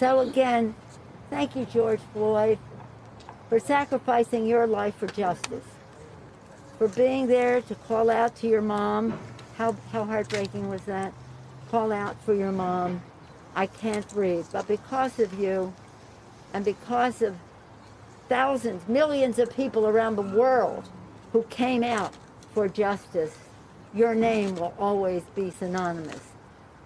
So, again, thank you, George Floyd, for sacrificing your life for justice, for being there to call out to your mom. How, how heartbreaking was that? Call out for your mom. I can't breathe. But because of you, and because of thousands, millions of people around the world who came out for justice, your name will always be synonymous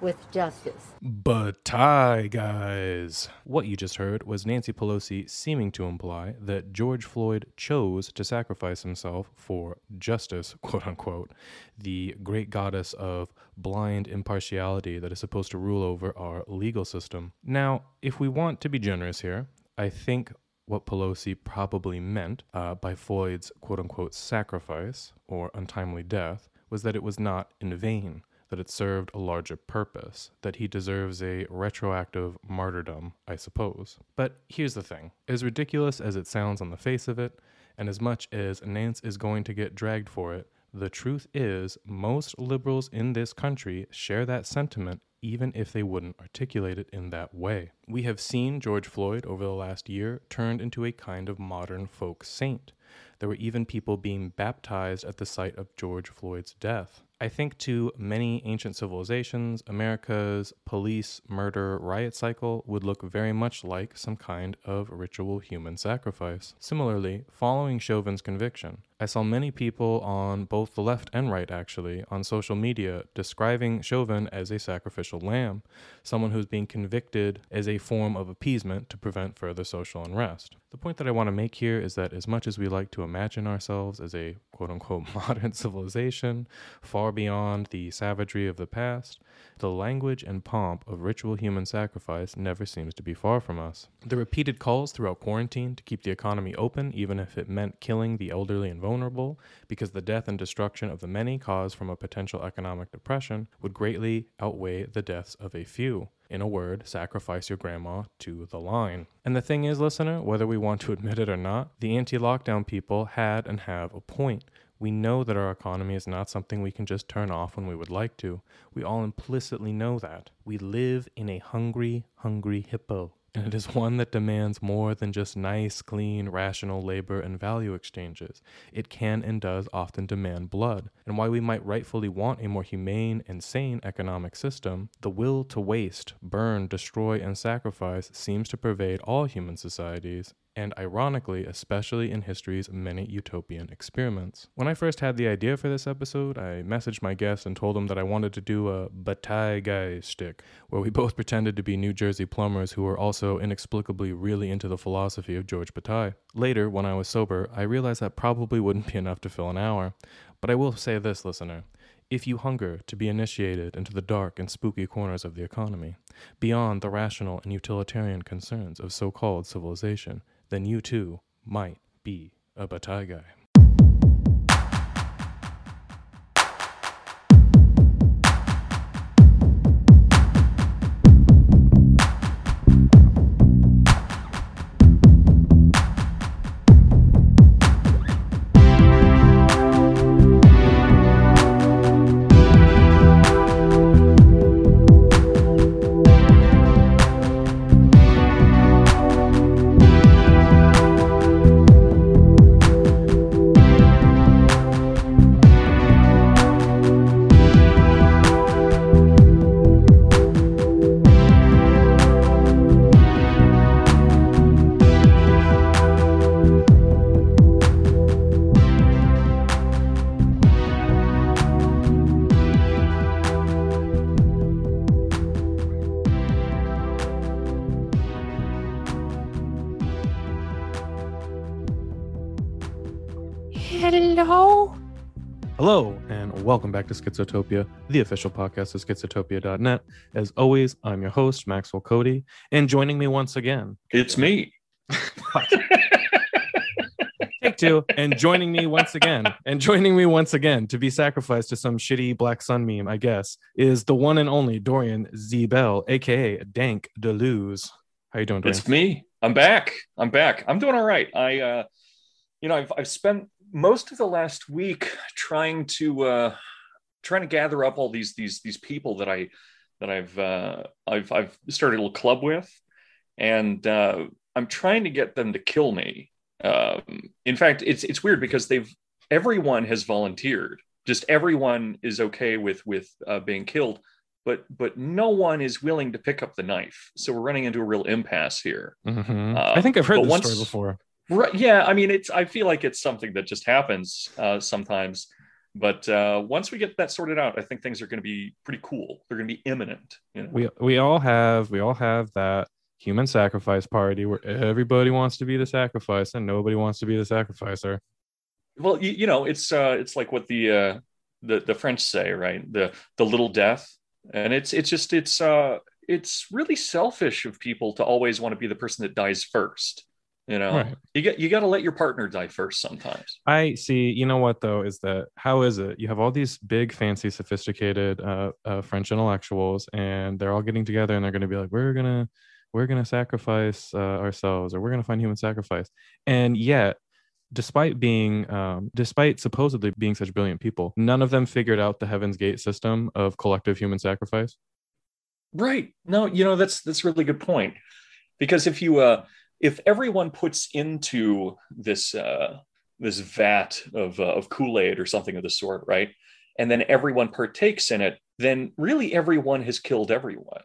with justice. But hi, guys. What you just heard was Nancy Pelosi seeming to imply that George Floyd chose to sacrifice himself for justice, quote unquote, the great goddess of blind impartiality that is supposed to rule over our legal system. Now, if we want to be generous here, I think what Pelosi probably meant uh, by Floyd's quote unquote sacrifice or untimely death was that it was not in vain, that it served a larger purpose, that he deserves a retroactive martyrdom, I suppose. But here's the thing as ridiculous as it sounds on the face of it, and as much as Nance is going to get dragged for it, the truth is, most liberals in this country share that sentiment even if they wouldn't articulate it in that way. We have seen George Floyd over the last year turned into a kind of modern folk saint. There were even people being baptized at the site of George Floyd's death. I think to many ancient civilizations, America's police murder riot cycle would look very much like some kind of ritual human sacrifice. Similarly, following Chauvin's conviction, I saw many people on both the left and right, actually, on social media describing Chauvin as a sacrificial lamb, someone who's being convicted as a form of appeasement to prevent further social unrest. The point that I want to make here is that as much as we like to imagine ourselves as a quote unquote modern civilization, far beyond the savagery of the past, the language and pomp of ritual human sacrifice never seems to be far from us. The repeated calls throughout quarantine to keep the economy open, even if it meant killing the elderly and vulnerable, because the death and destruction of the many caused from a potential economic depression would greatly outweigh the deaths of a few. In a word, sacrifice your grandma to the line. And the thing is, listener, whether we want to admit it or not, the anti lockdown people had and have a point. We know that our economy is not something we can just turn off when we would like to. We all implicitly know that. We live in a hungry, hungry hippo and it is one that demands more than just nice, clean, rational labor and value exchanges. It can and does often demand blood. And while we might rightfully want a more humane and sane economic system, the will to waste, burn, destroy, and sacrifice seems to pervade all human societies and ironically, especially in history's many utopian experiments. When I first had the idea for this episode, I messaged my guest and told him that I wanted to do a Bataille guy shtick, where we both pretended to be New Jersey plumbers who were also inexplicably really into the philosophy of Georges Bataille. Later, when I was sober, I realized that probably wouldn't be enough to fill an hour. But I will say this, listener. If you hunger to be initiated into the dark and spooky corners of the economy, beyond the rational and utilitarian concerns of so called civilization, then you too might be a Bataille guy. Hello. Hello, and welcome back to Schizotopia, the official podcast of schizotopia.net. As always, I'm your host, Maxwell Cody, and joining me once again, It's me. take two, and joining me once again, and joining me once again to be sacrificed to some shitty Black Sun meme, I guess, is the one and only Dorian Z. Bell, aka Dank Deleuze. How you doing, Dorian? It's me. I'm back. I'm back. I'm doing all right. I, uh, you know, I've, I've spent most of the last week trying to uh, trying to gather up all these these these people that I that I've uh, I've I've started a little club with, and uh, I'm trying to get them to kill me. Um, in fact, it's it's weird because they've everyone has volunteered. Just everyone is okay with with uh, being killed, but but no one is willing to pick up the knife. So we're running into a real impasse here. Mhm. Uh, I think I've heard this once- story before. Right? Yeah. I mean, it's. I feel like it's something that just happens uh, sometimes. But uh, once we get that sorted out, I think things are going to be pretty cool. They're going to be imminent. You know? We we all have we all have that human sacrifice party where everybody wants to be the sacrifice and nobody wants to be the sacrificer. well, you, you know, it's uh, it's like what the uh, the the French say, right? The the little death, and it's it's just it's uh, it's really selfish of people to always want to be the person that dies first. You know, Right. you get you got to let your partner die first sometimes. I see. You know what though is that how is it? You have all these big, fancy, sophisticated uh, uh, French intellectuals, and they're all getting together, and they're going to be like, "We're gonna, we're gonna sacrifice uh, ourselves, or we're gonna find human sacrifice." And yet, despite being, um, despite supposedly being such brilliant people, none of them figured out the Heaven's Gate system of collective human sacrifice. Right. No, you know that's that's a really good point. Because if you uh if everyone puts into this uh this vat of uh, of Kool-Aid or something of the sort, right? And then everyone partakes in it, then really everyone has killed everyone.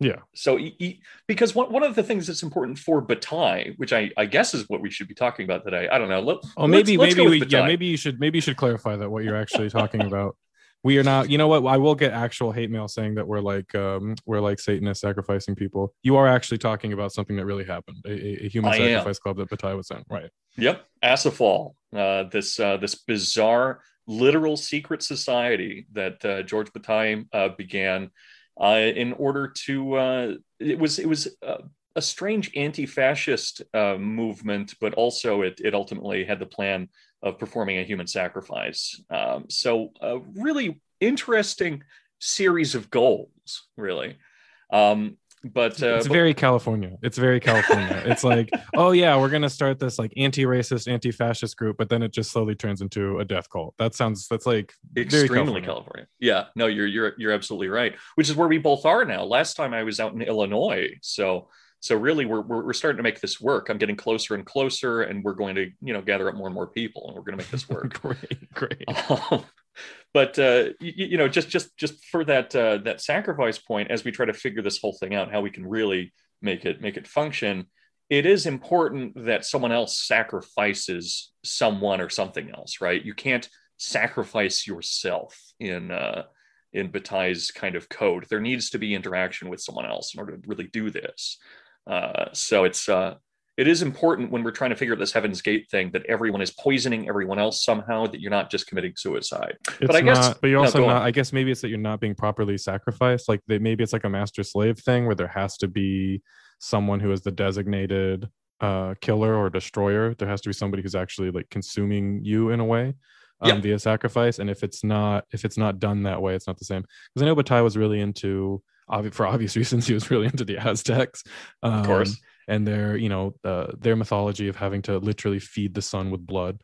Yeah. So y- y- because one, one of the things that's important for Bataille, which I, I guess is what we should be talking about today. I don't know. Let, Oh, maybe let's, let's maybe go we, yeah, maybe you should maybe you should clarify that what you're actually talking about. We are not. You know what? I will get actual hate mail saying that we're like um we're like Satanists sacrificing people. You are actually talking about something that really happened. A, a, human I am. sacrifice club that Bataille was in. Right. Yep, Acéphale, uh, this uh, this bizarre literal secret society that uh, Georges Bataille uh, began uh, in order to. Uh, it was it was uh, a strange anti-fascist uh, movement, but also it it ultimately had the plan of performing a human sacrifice. Um, so a really interesting series of goals, really. Um, but uh, it's but- very California. It's very California. it's like, oh yeah, we're gonna start this like anti-racist, anti-fascist group, but then it just slowly turns into a death cult. That sounds that's like extremely California. Yeah, no, you're you're you're absolutely right. Which is where we both are now. Last time I was out in Illinois, so so really we're we're, we're starting to make this work. I'm getting closer and closer, and we're going to you know gather up more and more people, and we're going to make this work. great, great. Um, but uh, you, you know, just just just for that uh, that sacrifice point, as we try to figure this whole thing out, how we can really make it make it function, it is important that someone else sacrifices someone or something else, right? You can't sacrifice yourself in uh, in Bataille's kind of code. There needs to be interaction with someone else in order to really do this. Uh, so it's uh, it is important when we're trying to figure out this Heaven's Gate thing that everyone is poisoning everyone else somehow. That you're not just committing suicide. It's I guess- not, but you're no, also go on. not. I guess maybe it's that you're not being properly sacrificed. Like they, maybe it's like a master slave thing where there has to be someone who is the designated uh, killer or destroyer. There has to be somebody who's actually like consuming you in a way um, Yeah. via sacrifice. And if it's not, if it's not done that way, it's not the same. Because I know Bataille was really into, obvi- for obvious reasons, he was really into the Aztecs. Um, Of course. and their you know uh, their mythology of having to literally feed the sun with blood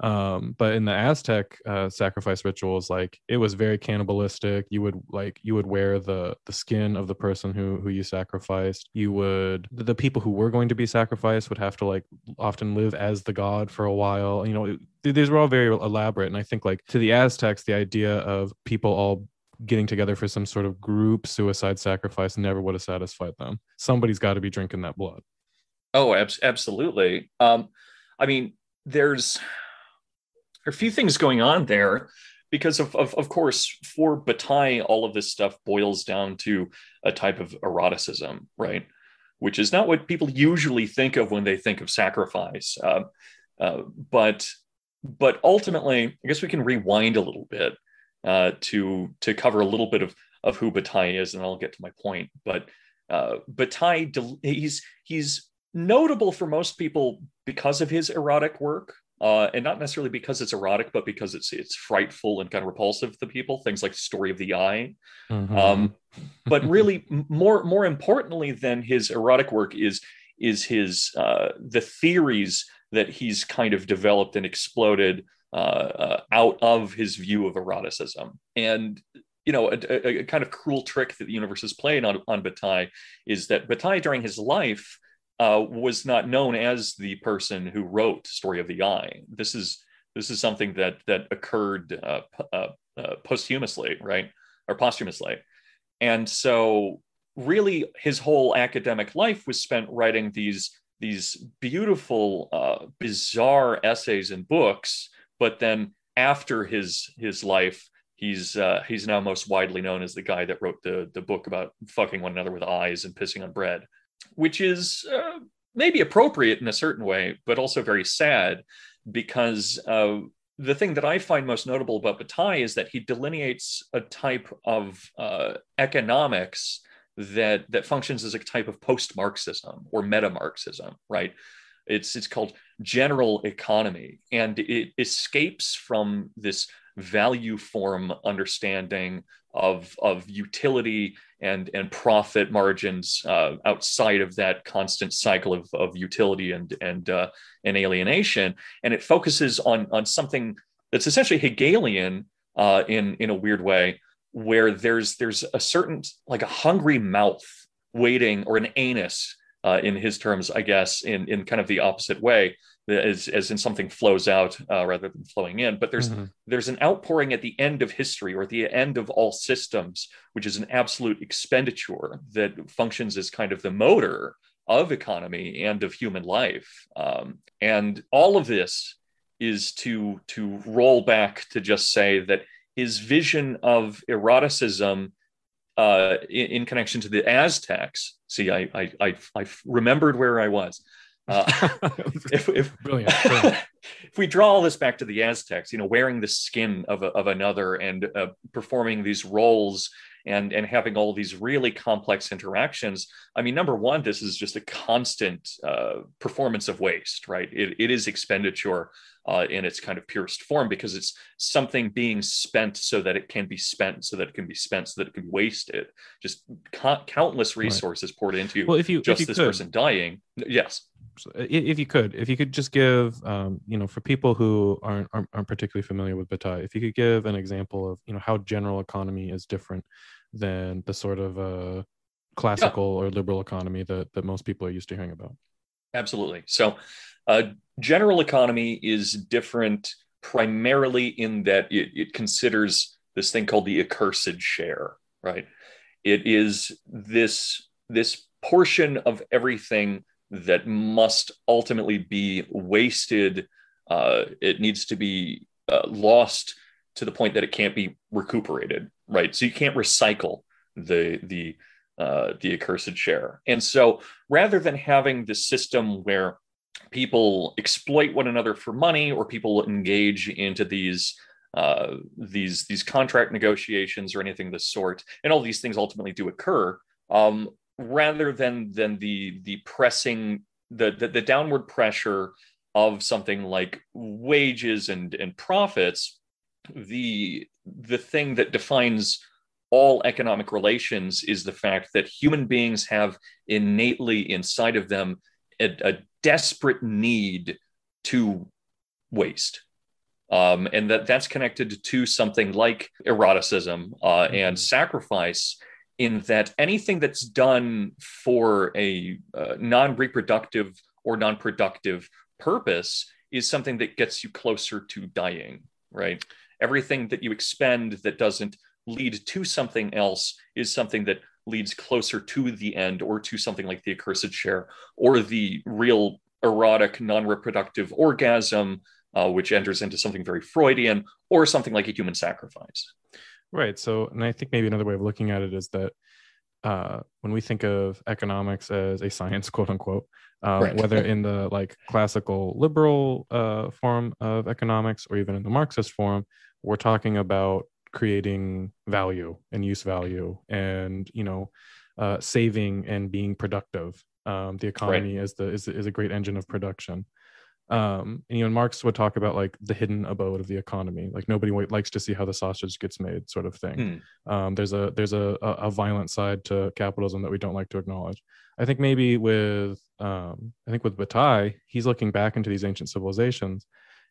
um but in the aztec uh sacrifice rituals like it was very cannibalistic you would like you would wear the the skin of the person who who you sacrificed you would the, the people who were going to be sacrificed would have to like often live as the god for a while you know it, these were all very elaborate and i think like to the aztecs the idea of people all getting together for some sort of group suicide sacrifice never would have satisfied them somebody's got to be drinking that blood Oh, abs- absolutely. Um, I mean, there's a few things going on there because of, of, of course, for Bataille, all of this stuff boils down to a type of eroticism, right? Which is not what people usually think of when they think of sacrifice. Uh, uh, but but ultimately, I guess we can rewind a little bit uh, to to cover a little bit of of who Bataille is, and I'll get to my point. But uh, Bataille, he's he's notable for most people because of his erotic work, uh, and not necessarily because it's erotic, but because it's it's frightful and kind of repulsive to people. Things like Story of the Eye, um, but really more more importantly than his erotic work is is his uh, the theories that he's kind of developed and exploded uh, uh, out of his view of eroticism and you know, a, a, a, kind of cruel trick that the universe is playing on, on Bataille is that Bataille during his life uh, was not known as the person who wrote Story of the Eye. This is this is something that that occurred uh, uh, uh, posthumously, right, or posthumously, and so really his whole academic life was spent writing these these beautiful, uh, bizarre essays and books. But then after his his life, he's uh, he's now most widely known as the guy that wrote the the book about fucking one another with eyes and pissing on bread, which is uh, maybe appropriate in a certain way, but also very sad because uh, the thing that I find most notable about Bataille is that he delineates a type of uh, economics that that functions as a type of post-Marxism or meta-Marxism, right? It's it's called general economy, and it escapes from this value form understanding of of utility and and profit margins uh, outside of that constant cycle of, of utility and and uh, and alienation, and it focuses on on something that's essentially Hegelian uh, in in a weird way, where there's there's a certain like a hungry mouth waiting or an anus uh, in his terms, I guess, in in kind of the opposite way, as, as in something flows out uh, rather than flowing in. But there's mm-hmm. there's an outpouring at the end of history or at the end of all systems, which is an absolute expenditure that functions as kind of the motor of economy and of human life. Um, and all of this is to to roll back to just say that his vision of eroticism uh, in, in, connection to the Aztecs. See, I, I, I, I remembered where I was. Uh, if, if, brilliant, brilliant. if we draw all this back to the Aztecs, you know, wearing the skin of, a, of another and uh, performing these roles and and having all these really complex interactions i mean number one this is just a constant uh, performance of waste right? It, it is expenditure uh, in its kind of purest form because it's something being spent so that it can be spent so that it can be spent so that it can be wasted. Just ca- countless resources right. poured into well if you just if you this could, person dying. Yes. If you could if you could just give um, you know for people who aren't, aren't, aren't particularly familiar with bataille if you could give an example of you know how general economy is different than the sort of uh, classical yeah. or liberal economy that that most people are used to hearing about absolutely so uh, general economy is different primarily in that it, it considers this thing called the accursed share, right? It is this this portion of everything that must ultimately be wasted. Uh, it needs to be uh, lost to the point that it can't be recuperated, right? So you can't recycle the the uh, the accursed share. And so rather than having this system where people exploit one another for money or people engage into these uh, these these contract negotiations or anything of the sort and all these things ultimately do occur um, rather than than the the pressing the, the the downward pressure of something like wages and and profits the the thing that defines all economic relations is the fact that human beings have innately inside of them a, a desperate need to waste. Um, and that that's connected to something like eroticism uh, mm-hmm. and sacrifice in that anything that's done for a uh, non-reproductive or non-productive purpose is something that gets you closer to dying right everything that you expend that doesn't lead to something else is something that leads closer to the end or to something like the accursed share or the real erotic non-reproductive orgasm uh, which enters into something very freudian or something like a human sacrifice right so and i think maybe another way of looking at it is that uh, when we think of economics as a science quote unquote um, right. whether in the like classical liberal uh, form of economics or even in the marxist form we're talking about creating value and use value and you know uh, saving and being productive. Um, the economy right. is the is, is a great engine of production. Um, and you know marx would talk about like the hidden abode of the economy. Like nobody likes to see how the sausage gets made sort of thing. Hmm. um, there's a there's a, a violent side to capitalism that we don't like to acknowledge. I think maybe with um, i think with bataille he's looking back into these ancient civilizations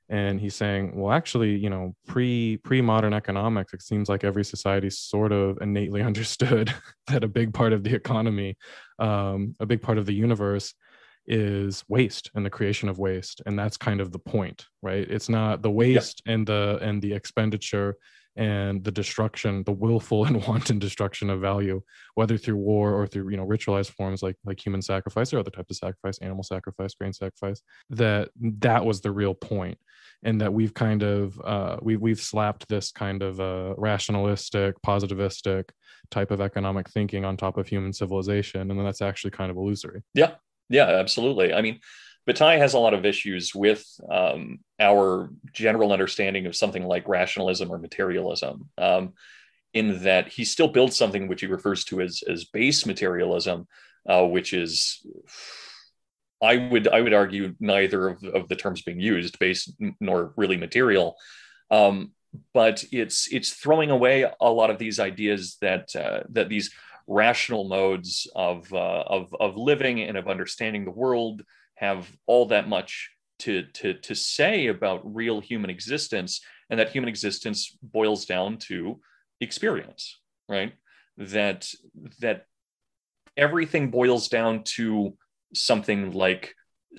and he's saying well actually you know pre pre modern economics it seems like every society sort of innately understood that a big part of the economy um, a big part of the universe is waste and the creation of waste and that's kind of the point right it's not the waste yeah. and the and the expenditure and the destruction the willful and wanton destruction of value whether through war or through you know ritualized forms like like human sacrifice or other types of sacrifice animal sacrifice grain sacrifice that that was the real point. And that we've kind of uh, we, we've slapped this kind of uh, rationalistic positivistic type of economic thinking on top of human civilization. And that's actually kind of illusory. Yeah. Yeah absolutely. I mean Bataille has a lot of issues with um, our general understanding of something like rationalism or materialism, um, in that he still builds something which he refers to as, as base materialism, uh, which is, I would I would argue, neither of, of the terms being used, base nor really material. Um, but it's it's throwing away a lot of these ideas that uh, that these rational modes of, uh, of of living and of understanding the world have all that much to to to say about real human existence and that human existence boils down to experience right? That that everything boils down to something like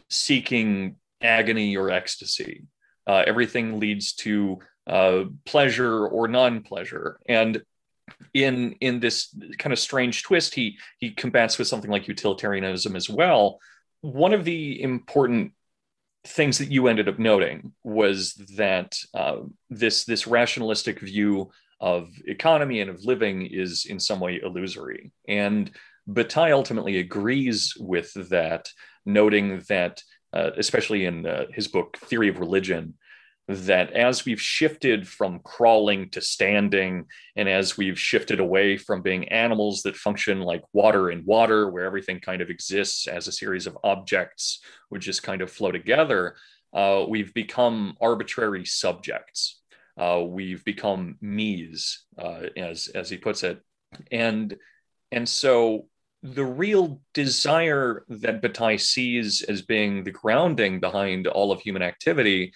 seeking agony or ecstasy. Uh, everything leads to uh, pleasure or non-pleasure. And in in this kind of strange twist he he combats with something like utilitarianism as well one of the important things that you ended up noting was that uh, this this rationalistic view of economy and of living is in some way illusory. And Bataille ultimately agrees with that, noting that, uh, especially in uh, his book Theory of Religion, that as we've shifted from crawling to standing, and as we've shifted away from being animals that function like water in water, where everything kind of exists as a series of objects which just kind of flow together, uh, we've become arbitrary subjects. Uh, we've become me's, uh, as as he puts it, and and so the real desire that Bataille sees as being the grounding behind all of human activity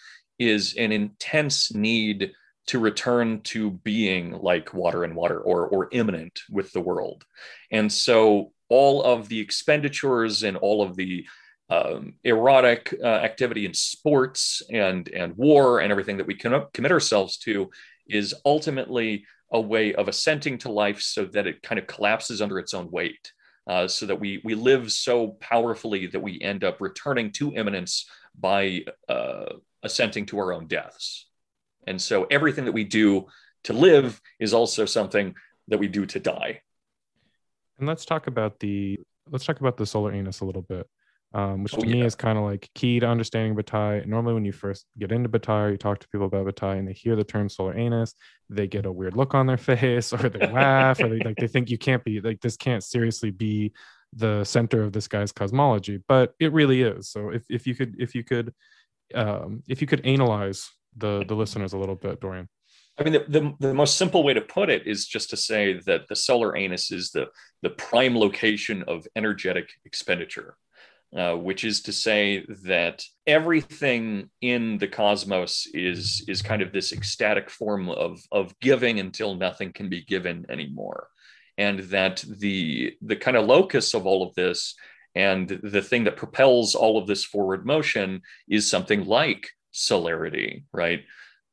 is an intense need to return to being like water and water or, or immanent with the world. And so all of the expenditures and all of the um, erotic uh, activity in sports and, and war and everything that we commit ourselves to is ultimately a way of assenting to life so that it kind of collapses under its own weight. Uh, so that we we live so powerfully that we end up returning to immanence by uh, assenting to our own deaths. And so everything that we do to live is also something that we do to die. And let's talk about the let's talk about the solar anus a little bit, um, which oh, to yeah. me is kind of like key to understanding Bataille. Normally, when you first get into Bataille, you talk to people about Bataille, and they hear the term solar anus, they get a weird look on their face, or they laugh, or they like they think you can't be like this can't seriously be the center of this guy's cosmology, but it really is. So if if you could if you could um, if you could analyze the the listeners a little bit, Dorian. I mean, the, the, the, most simple way to put it is just to say that the solar anus is the, the prime location of energetic expenditure, uh, which is to say that everything in the cosmos is, is kind of this ecstatic form of, of giving until nothing can be given anymore. And that the, the kind of locus of all of this and the thing that propels all of this forward motion is something like solarity, right?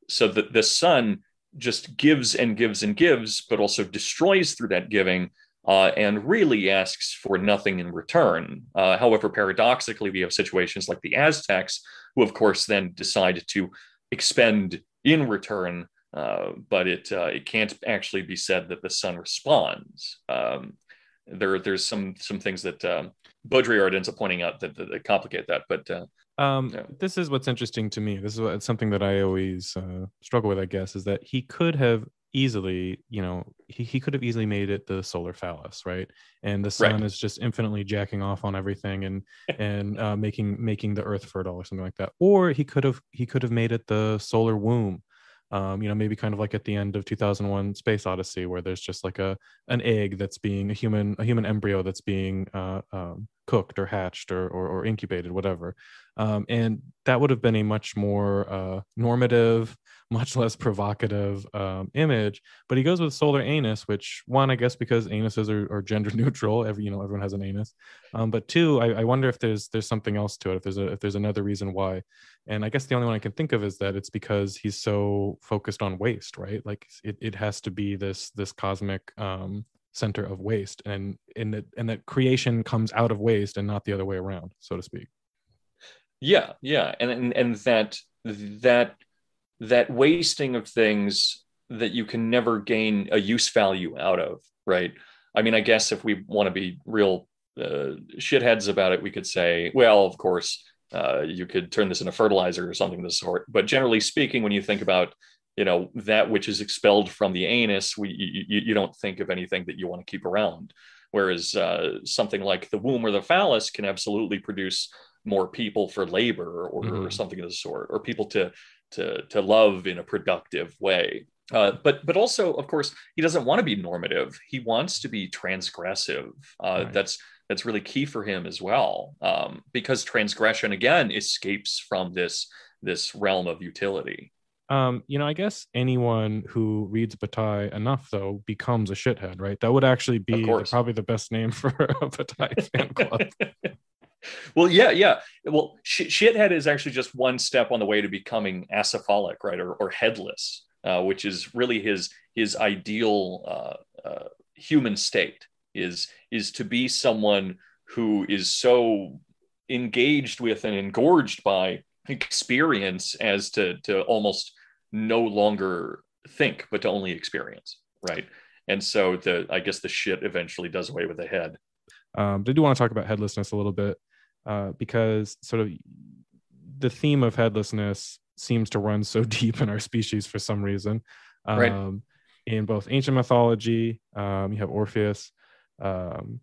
So that the sun just gives and gives and gives, but also destroys through that giving uh, and really asks for nothing in return. Uh, however, paradoxically, we have situations like the Aztecs, who, of course, then decide to expend in return, uh, but it uh, it can't actually be said that the sun responds. Um, there, there's some some things that um, Baudrillard ends up pointing out that, that, that complicate that. But uh, um, yeah. this is what's interesting to me. This is what, something that I always uh, struggle with, I guess, is that he could have easily, you know, he, he could have easily made it the solar phallus, right? And the sun right. is just infinitely jacking off on everything and and uh, making making the earth fertile or something like that. Or he could have he could have made it the solar womb, um, you know maybe kind of like at the end of 2001 space odyssey where there's just like a an egg that's being a human a human embryo that's being uh, um, cooked or hatched or or, or incubated, whatever. Um, and that would have been a much more uh, normative, much less provocative um, image. But he goes with solar anus, which one, I guess, because anuses are, are gender neutral. Every you know, everyone has an anus. Um, but two, I, I, wonder if there's there's something else to it. If there's a if there's another reason why. And I guess the only one I can think of is that it's because he's so focused on waste, right? Like it, it has to be this this cosmic um, center of waste, and in that and that creation comes out of waste and not the other way around, so to speak. Yeah, yeah, and and, and that that that wasting of things that you can never gain a use value out of, right? I mean, I guess if we want to be real uh, shitheads about it, we could say, well, of course, uh, you could turn this into fertilizer or something of the sort. But generally speaking, when you think about you know that which is expelled from the anus, we you, you don't think of anything that you want to keep around. Whereas uh, something like the womb or the phallus can absolutely produce more people for labor or, mm-hmm. or something of the sort, or people to to to love in a productive way. Uh, but but also, of course, he doesn't want to be normative. He wants to be transgressive. Uh, right. That's that's really key for him as well, um, because transgression again escapes from this this realm of utility. Um, you know, I guess anyone who reads Bataille enough, though, becomes a shithead, right? That would actually be the, probably the best name for a Bataille fan club. well, yeah, yeah. Well, sh- shithead is actually just one step on the way to becoming acephalic, right, or, or headless, uh, which is really his his ideal uh, uh, human state is is to be someone who is so engaged with and engorged by experience as to to almost no longer think but to only experience right and so the i guess the shit eventually does away with the head um, I do want to talk about headlessness a little bit uh, because sort of the theme of headlessness seems to run so deep in our species for some reason. Um, right. In both ancient mythology, um, you have Orpheus, um,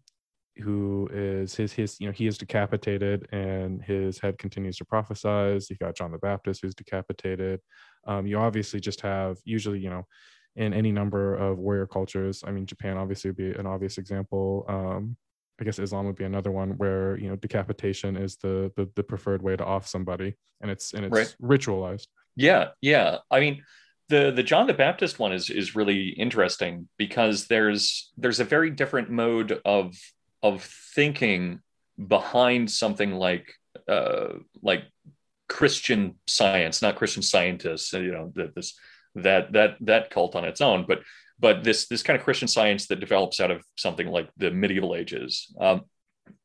who is his his you know he is decapitated and his head continues to prophesize. You got John the Baptist who's decapitated. Um, you obviously just have usually you know in any number of warrior cultures. I mean, Japan obviously would be an obvious example. Um, I guess Islam would be another one where you know decapitation is the the, the preferred way to off somebody, and it's and it's right. ritualized. Yeah, yeah. I mean, the the John the Baptist one is is really interesting because there's there's a very different mode of of thinking behind something like uh, like Christian science, not Christian scientists. You know, this that that that cult on its own, but but this this kind of Christian science that develops out of something like the medieval ages, um,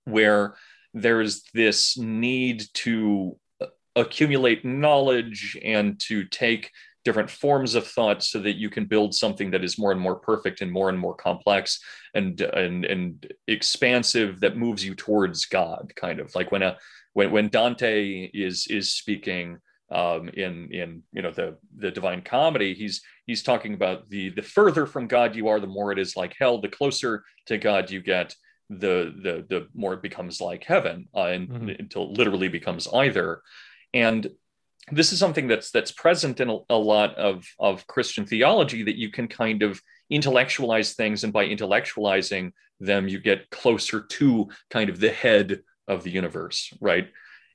where there's this need to accumulate knowledge and to take different forms of thought so that you can build something that is more and more perfect and more and more complex and and and expansive that moves you towards God kind of like when a when when Dante is is speaking um, in in you know the the Divine Comedy, he's he's talking about the the further from God you are, the more it is like hell. The closer to God you get, the the the more it becomes like heaven, uh, and, mm-hmm. until it literally becomes either. And this is something that's that's present in a, a lot of of Christian theology that you can kind of intellectualize things, and by intellectualizing them, you get closer to kind of the head of the universe, right?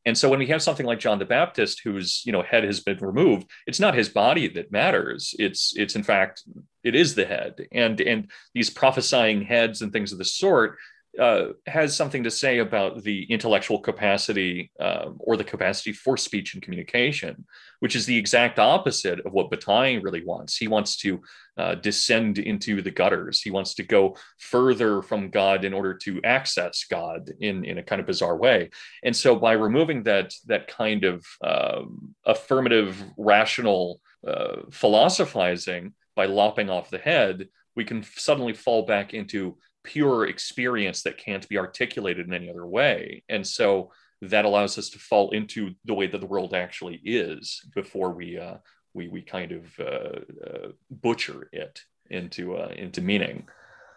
And so when we have something like John the Baptist, whose you know head has been removed, it's not his body that matters. It's it's in fact it is the head, and and these prophesying heads and things of the sort uh, has something to say about the intellectual capacity uh, or the capacity for speech and communication, which is the exact opposite of what Bataille really wants. He wants to uh, descend into the gutters. He wants to go further from God in order to access God in, in a kind of bizarre way. And so, by removing that that kind of um, affirmative, rational uh, philosophizing by lopping off the head, we can suddenly fall back into pure experience that can't be articulated in any other way. And so that allows us to fall into the way that the world actually is before we uh, we we kind of uh, uh, butcher it into uh, into meaning.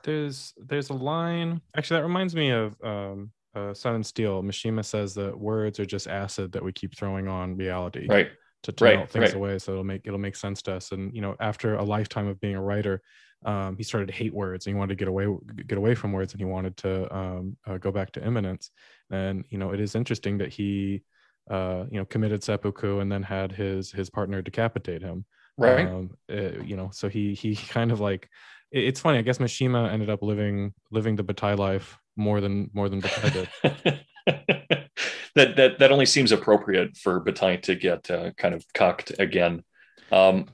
There's there's a line actually that reminds me of um, uh, Sun and Steel. Mishima says that words are just acid that we keep throwing on reality. Right. To, to right, melt things right. away, so it'll make it'll make sense to us. And you know, after a lifetime of being a writer, um, he started to hate words and he wanted to get away get away from words and he wanted to um, uh, go back to immanence and you know it is interesting that he uh, you know committed seppuku and then had his his partner decapitate him. Right. Um, uh, you know so he he kind of like it, it's funny i guess mishima ended up living living the bataille life more than more than bataille did. That that that only seems appropriate for bataille to get uh, kind of cocked again. Um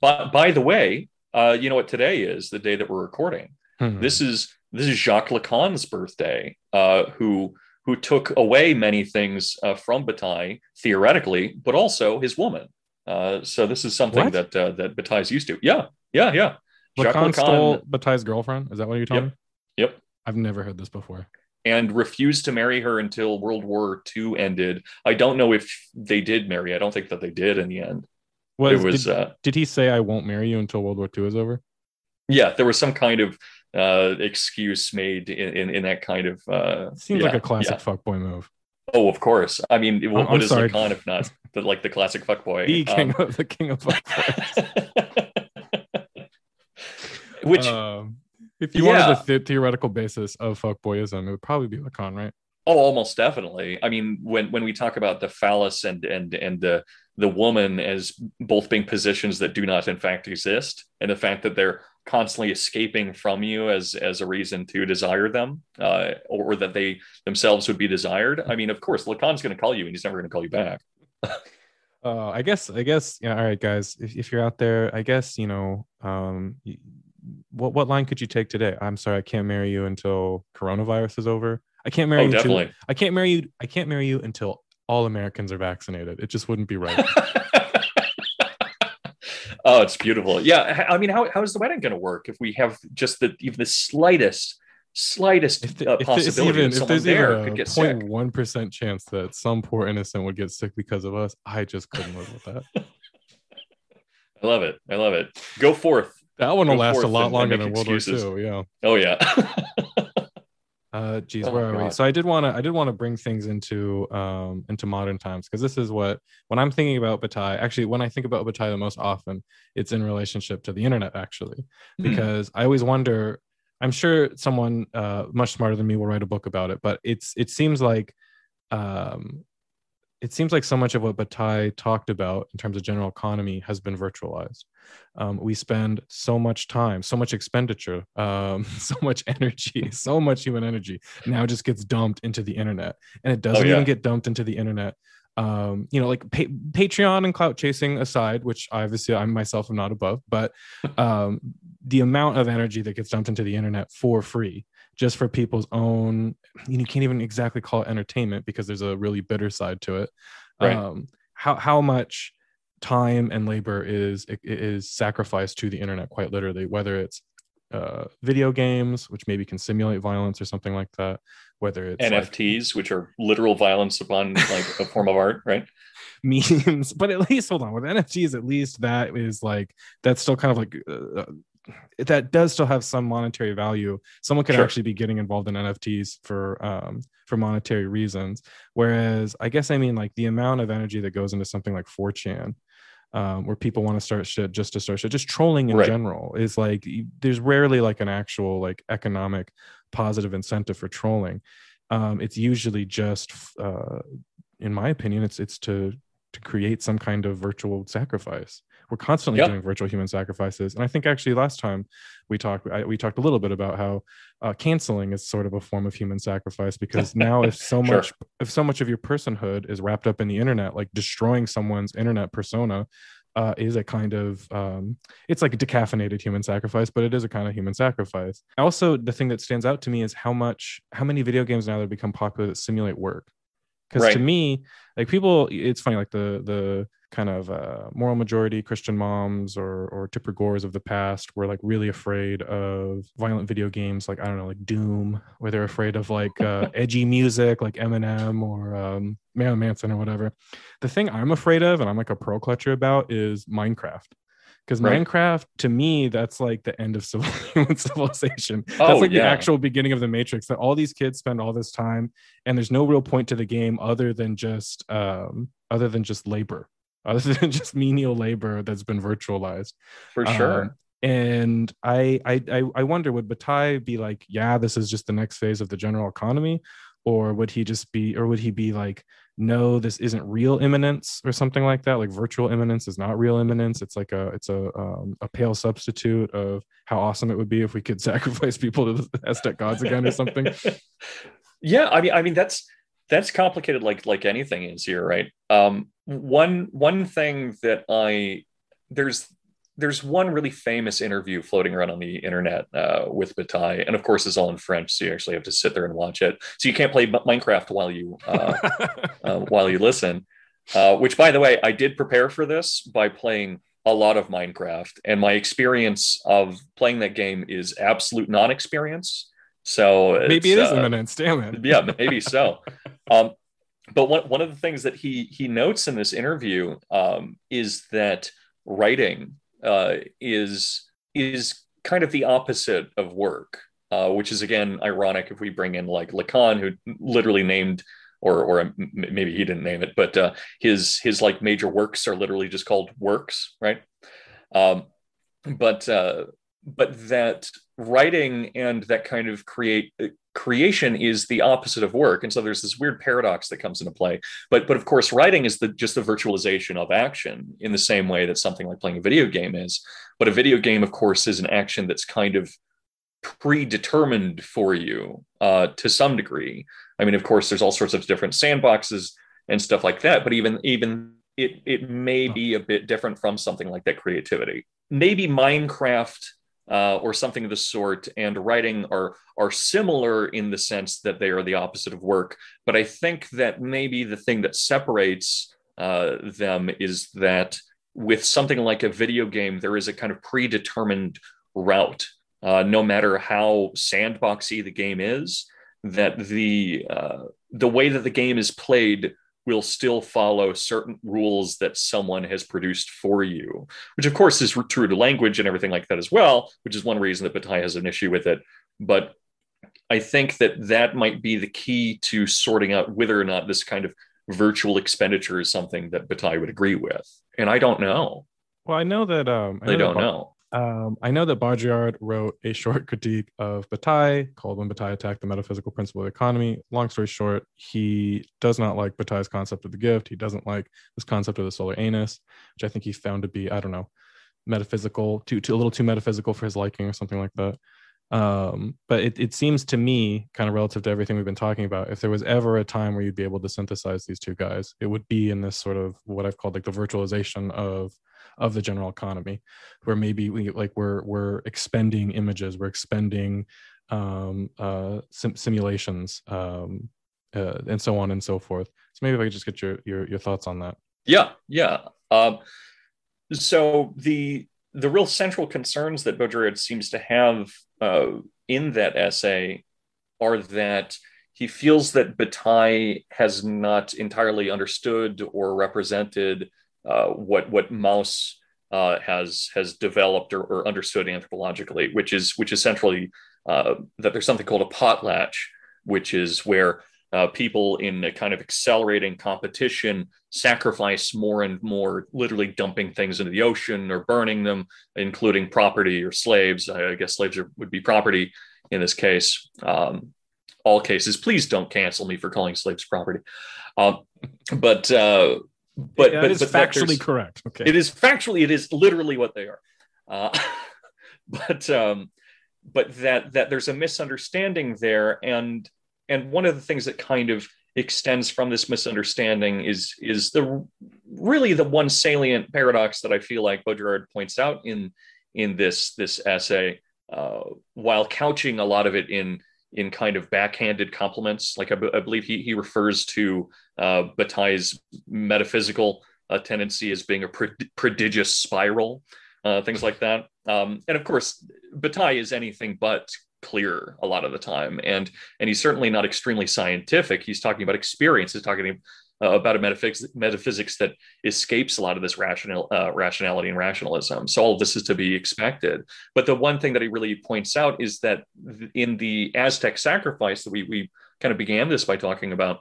but by the way uh, you know what today is the day that we're recording. Hmm. This is this is Jacques Lacan's birthday, uh, who who took away many things uh, from Bataille theoretically, but also his woman. Uh, so this is something What? that uh, that Bataille's used to. Yeah, yeah, yeah. Jacques Lacan Lacan stole Bataille's girlfriend. Is that what you're telling Yep. me? Yep. I've never heard this before. and refused to marry her until World War II ended. I don't know if they did marry. I don't think that they did in the end. Was, it was did, uh, did he say I won't marry you until World War II is over? yeah, there was some kind of uh, excuse made in, in, in that kind of uh, Seems yeah, like a classic yeah. fuckboy move. Oh, of course. I mean, what, what is sorry. Lacan if not the, like the classic fuckboy? The king Um, of the king of fuckboys. which um, if you Yeah. wanted the, the theoretical basis of fuckboyism, it would probably be Lacan, right? oh, almost definitely. I mean, when when we talk about the phallus and and and the the woman as both being positions that do not in fact exist, and the fact that they're constantly escaping from you as as a reason to desire them, uh, or, that they themselves would be desired. I mean, of course, Lacan's going to call you, and he's never going to call you back. Uh, I guess, I guess, yeah. All right, guys, if, if you're out there, I guess, you know, um, what, what line could you take today? I'm sorry, I can't marry you until coronavirus is over. I can't marry Oh, you. definitely. I can't marry you. I can't marry you until all Americans are vaccinated. It just wouldn't be right. oh, it's beautiful. Yeah, I mean, how how is the wedding going to work if we have just the even the slightest slightest if, the, uh, if there's possibility even that if there's there even could a get sick? 0.1 percent chance that some poor innocent would get sick because of us, I just couldn't live with that. I love it. I love it. Go forth. That one will Go last a lot and- and longer make than World excuses. War II. Yeah. Oh yeah. Uh, geez, Oh, where are we? So I did want to, I did want to bring things into, um, into modern times because this is what when I'm thinking about Bataille. Actually, when I think about Bataille the most often, it's in relationship to the internet. Actually, Hmm. because I always wonder. I'm sure someone uh, much smarter than me will write a book about it, but it's it seems like um, it seems like so much of what Bataille talked about in terms of general economy has been virtualized. Um, we spend so much time, so much expenditure, um, so much energy, so much human energy now just gets dumped into the internet, and it doesn't yeah. even get dumped into the internet. Um, you know, like pa- Patreon and clout chasing aside, which obviously I myself am not above, but um, the amount of energy that gets dumped into the internet for free just for people's own you can't even exactly call it entertainment because there's a really bitter side to it Right. um how how much time and labor is is sacrificed to the internet quite literally whether it's uh video games which maybe can simulate violence or something like that whether it's like NFTs, which are literal violence upon like a form of art, right? memes but at least hold on with nfts at least that is like that's still kind of like uh, that does still have some monetary value someone could Sure. actually be getting involved in nfts for um for monetary reasons whereas i guess i mean like the amount of energy that goes into something like 4chan um, where people want to start shit just to start shit just trolling in Right. general is like there's rarely like an actual like economic positive incentive for trolling um, it's usually just uh, in my opinion it's it's to to create some kind of virtual sacrifice we're constantly Yeah. doing virtual human sacrifices and i think actually last time we talked I, we talked a little bit about how uh, canceling is sort of a form of human sacrifice because now if so Sure. much if so much of your personhood is wrapped up in the internet like destroying someone's internet persona uh, is a kind of um, it's like a decaffeinated human sacrifice but it is a kind of human sacrifice also the thing that stands out to me is how much how many video games now that have become popular that simulate work because to me like people it's funny like the the kind of uh, moral majority christian moms or or tipper gores of the past were like really afraid of violent video games like i don't know like doom where they're afraid of like uh, edgy music like eminem or um, marilyn manson or whatever. The thing i'm afraid of and i'm like a pro clutcher about is minecraft because Right. minecraft to me that's like the end of civilization that's Oh, like the actual beginning of the matrix that all these kids spend all this time and there's no real point to the game other than just um other than just labor other than just menial labor that's been virtualized For sure. Um, And I, I I I wonder would Bataille be like, yeah, this is just the next phase of the general economy, or would he just be, or would he be like, no, this isn't real immanence or something like that? Like virtual immanence is not real immanence It's like a it's a um, a pale substitute of how awesome it would be if we could sacrifice people to the Aztec gods again or something. yeah, I mean, I mean that's that's complicated like like anything is here, right? Um, one one thing that I there's there's one really famous interview floating around on the internet uh, with Bataille, and of course, it's all in French, so you actually have to sit there and watch it. So you can't play Minecraft while you uh, uh, while you listen. Uh, which, by the way, I did prepare for this by playing a lot of Minecraft, and my experience of playing that game is absolute non-experience. So maybe it is immanence. Damn it. yeah, maybe so. Um, but one one of the things that he he notes in this interview um, is that writing uh, is is kind of the opposite of work, uh, which is again ironic if we bring in like Lacan, who literally named or or maybe he didn't name it, but uh, his his like major works are literally just called works, right? Um, but uh, but that writing and that kind of create creation is the opposite of work. And so there's this weird paradox that comes into play. But but of course writing is the just the virtualization of action in the same way that something like playing a video game is. But a video game of course is an action that's kind of predetermined for you uh, to some degree. I mean of course there's all sorts of different sandboxes and stuff like that but even even it it may be a bit different from something like that creativity. Maybe minecraft uh, or something of the sort and writing are are similar in the sense that they are the opposite of work. But i think that maybe the thing that separates uh, them is that with something like a video game there is a kind of predetermined route. Uh, no matter how sandboxy the game is that the uh, the way that the game is played will still follow certain rules that someone has produced for you, which of course is true to language and everything like that as well, which is one reason that Bataille has an issue with it. But I think that that might be the key to sorting out whether or not this kind of virtual expenditure is something that Bataille would agree with. And I don't know. Well, I know that um, I they don't know. Um, I know that Baudrillard wrote a short critique of Bataille called When Bataille Attacked the Metaphysical Principle of Economy. Long story short, he does not like Bataille's concept of the gift. He doesn't like this concept of the solar anus, which I think he found to be, I don't know, metaphysical, too, too a little too metaphysical for his liking or something like that. Um, but it, it seems to me, kind of relative to everything we've been talking about, if there was ever a time where you'd be able to synthesize these two guys, it would be in this sort of what I've called like the virtualization of of the general economy where maybe we like we're we're expending images we're expending um, uh, sim- simulations um, uh, and so on and so forth. So maybe if i could just get your your, your thoughts on that. Yeah yeah. Um, so the the real central concerns that baudrillard seems to have uh, in that essay are that he feels that Bataille has not entirely understood or represented uh, what what Mauss uh, has has developed or, or, understood anthropologically, which is which is centrally uh, that there's something called a potlatch, which is where uh, people in a kind of accelerating competition sacrifice more and more, literally dumping things into the ocean or burning them, including property or slaves. I, guess slaves are, would be property in this case. Um, all cases, please don't cancel me for calling slaves property. Um, but uh, but yeah, but, it's factually correct. Okay, it is factually, it is literally what they are. Uh, but um, but that that there's a misunderstanding there, and and one of the things that kind of extends from this misunderstanding is is the really the one salient paradox that I feel like Baudrillard points out in in this this essay, uh, while couching a lot of it in in kind of backhanded compliments. Like I, b- I believe he, he refers to uh, Bataille's metaphysical uh, tendency as being a pro- prodigious spiral, uh, things like that. Um, and of course, Bataille is anything but clear a lot of the time, and and he's certainly not extremely scientific. He's talking about experience. He's talking uh, about a metaphysics, metaphysics that escapes a lot of this rational uh, rationality and rationalism. So all of this is to be expected. But the one thing that he really points out is that in the Aztec sacrifice that we we kind of began this by talking about,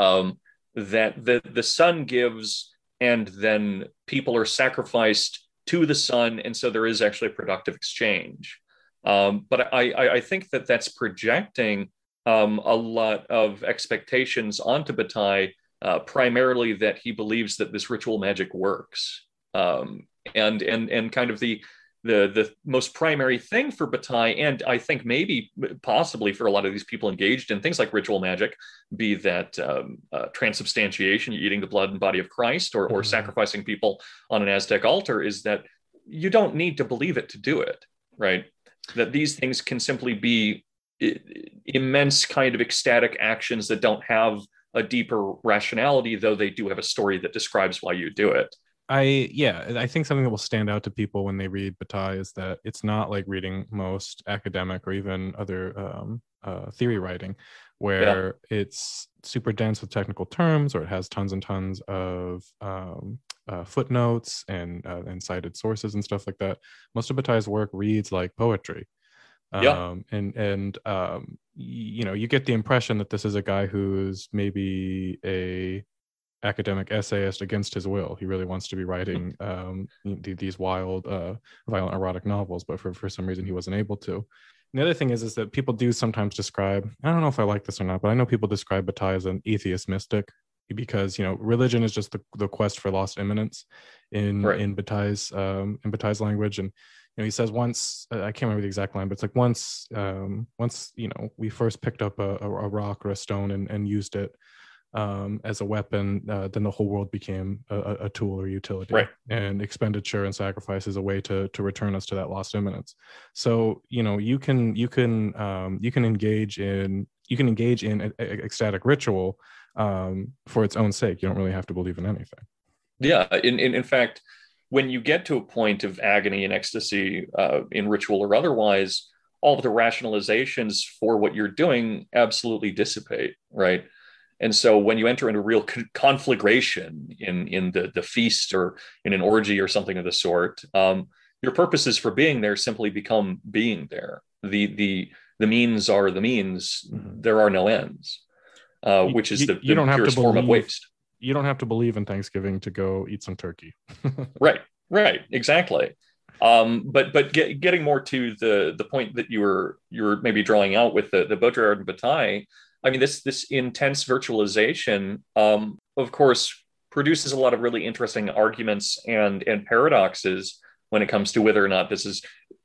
um, that the the sun gives and then people are sacrificed to the sun, and so there is actually a productive exchange. Um, but I, I, think that that's projecting um, a lot of expectations onto Bataille, uh, primarily that he believes that this ritual magic works, um, and and and kind of the the the most primary thing for Bataille, and I think maybe possibly for a lot of these people engaged in things like ritual magic, be that um, uh, transubstantiation, eating the blood and body of Christ, or, or mm-hmm. sacrificing people on an Aztec altar, is that you don't need to believe it to do it, right? that these things can simply be immense kind of ecstatic actions that don't have a deeper rationality though they do have a story that describes why you do it i yeah i think something that will stand out to people when they read bataille is that it's not like reading most academic or even other um, uh, theory writing where yeah. it's super dense with technical terms or it has tons and tons of um, uh, footnotes and uh, and cited sources and stuff like that. Most of Bataille's work reads like poetry. Um, yeah. and and um, you know you get the impression that this is a guy who's maybe a academic essayist against his will. He really wants to be writing um, these wild, uh, violent erotic novels, but for, for some reason he wasn't able to. And the other thing is, is that people do sometimes describe. I don't know if I like this or not, but I know people describe Bataille as an atheist mystic because you know religion is just the, the quest for lost immanence in right. in Bataille's um, in Bataille's language, and you know he says once I can't remember the exact line, but it's like once um, once you know we first picked up a, a, rock or a stone and, and used it um, as a weapon, uh, then the whole world became a, a tool or utility, right. and expenditure and sacrifice is a way to to return us to that lost immanence. So you know you can you can um, you can engage in you can engage in ecstatic ritual um, for its own sake. You don't really have to believe in anything. Yeah. In, in, in fact, when you get to a point of agony and ecstasy uh, in ritual or otherwise, all of the rationalizations for what you're doing absolutely dissipate, right? And so when you enter into real conflagration in, in the, the feast or in an orgy or something of the sort, um, your purposes for being there simply become being there. The, the, the means are the means, mm-hmm. there are no ends uh, which is the, the you don't have to believe, form of waste. You don't have to believe in Thanksgiving to go eat some turkey. right, right, exactly. Um, but but get, getting more to the the point that you were you were maybe drawing out with the the Baudrillard and Bataille, I mean this this intense virtualization, um, of course, produces a lot of really interesting arguments and and paradoxes when it comes to whether or not this is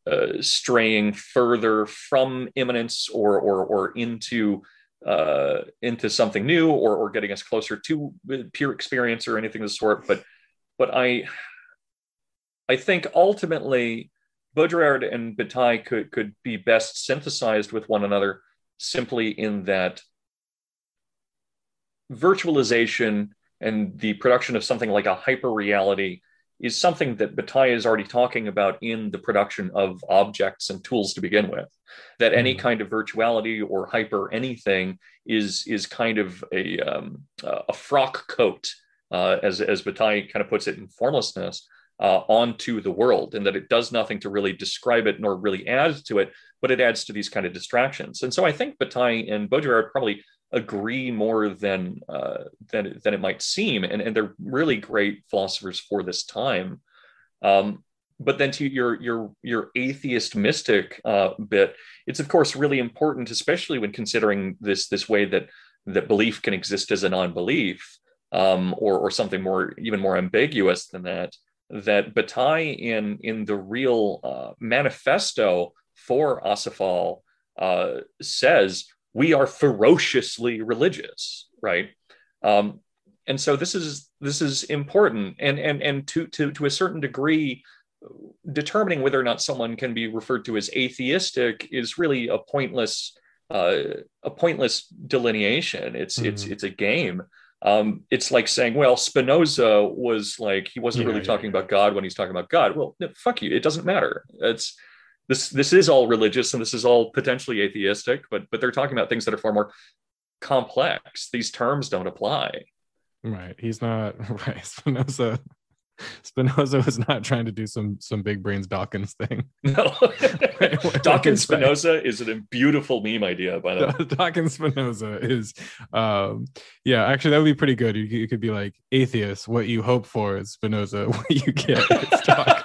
uh, straying further from immanence or or or into uh, into something new or, or getting us closer to pure experience or anything of the sort. But but I I think ultimately Baudrillard and Bataille could could be best synthesized with one another simply in that virtualization and the production of something like a hyper reality is something that Bataille is already talking about in the production of objects and tools to begin with. That any mm-hmm. kind of virtuality or hyper anything is is kind of a um, a frock coat, uh, as as Bataille kind of puts it in formlessness, uh, onto the world, and that it does nothing to really describe it nor really add to it, but it adds to these kind of distractions. And so I think Bataille and Baudrillard probably agree more than uh, than than it might seem, and and they're really great philosophers for this time. Um, but then to your your your atheist mystic uh, bit, it's of course really important, especially when considering this this way that that belief can exist as a non-belief, um, or or something more even more ambiguous than that. That Bataille in in the real uh, manifesto for Acéphale uh, says we are ferociously religious, right? Um, and so this is this is important, and and and to to to a certain degree, determining whether or not someone can be referred to as atheistic is really a pointless uh, a pointless delineation. It's mm-hmm. it's it's a game. Um, it's like saying, well, Spinoza was like he wasn't yeah, really yeah, talking yeah. about God when he's talking about God. Well, no, fuck you. It doesn't matter. It's this this is all religious and this is all potentially atheistic, but but they're talking about things that are far more complex. These terms don't apply. Right. He's not right. Spinoza Spinoza was not trying to do some some big brains Dawkins thing. No, Dawkins Spinoza is a beautiful meme idea. By the way, Dawkins Spinoza is, um, yeah, actually that would be pretty good. You, you could be like atheist. What you hope for is Spinoza. What you get is Dawkins.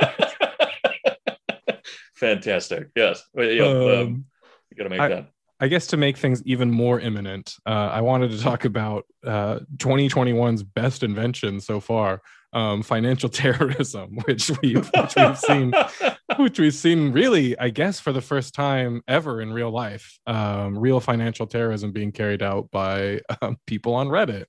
Fantastic. Yes, yeah, um, Um, you gotta make I- that. I guess to make things even more imminent, uh, I wanted to talk about uh, 2021's best invention so far, um, financial terrorism, which we've, which we've seen, which we've seen really, I guess, for the first time ever in real life, um, real financial terrorism being carried out by um, people on Reddit.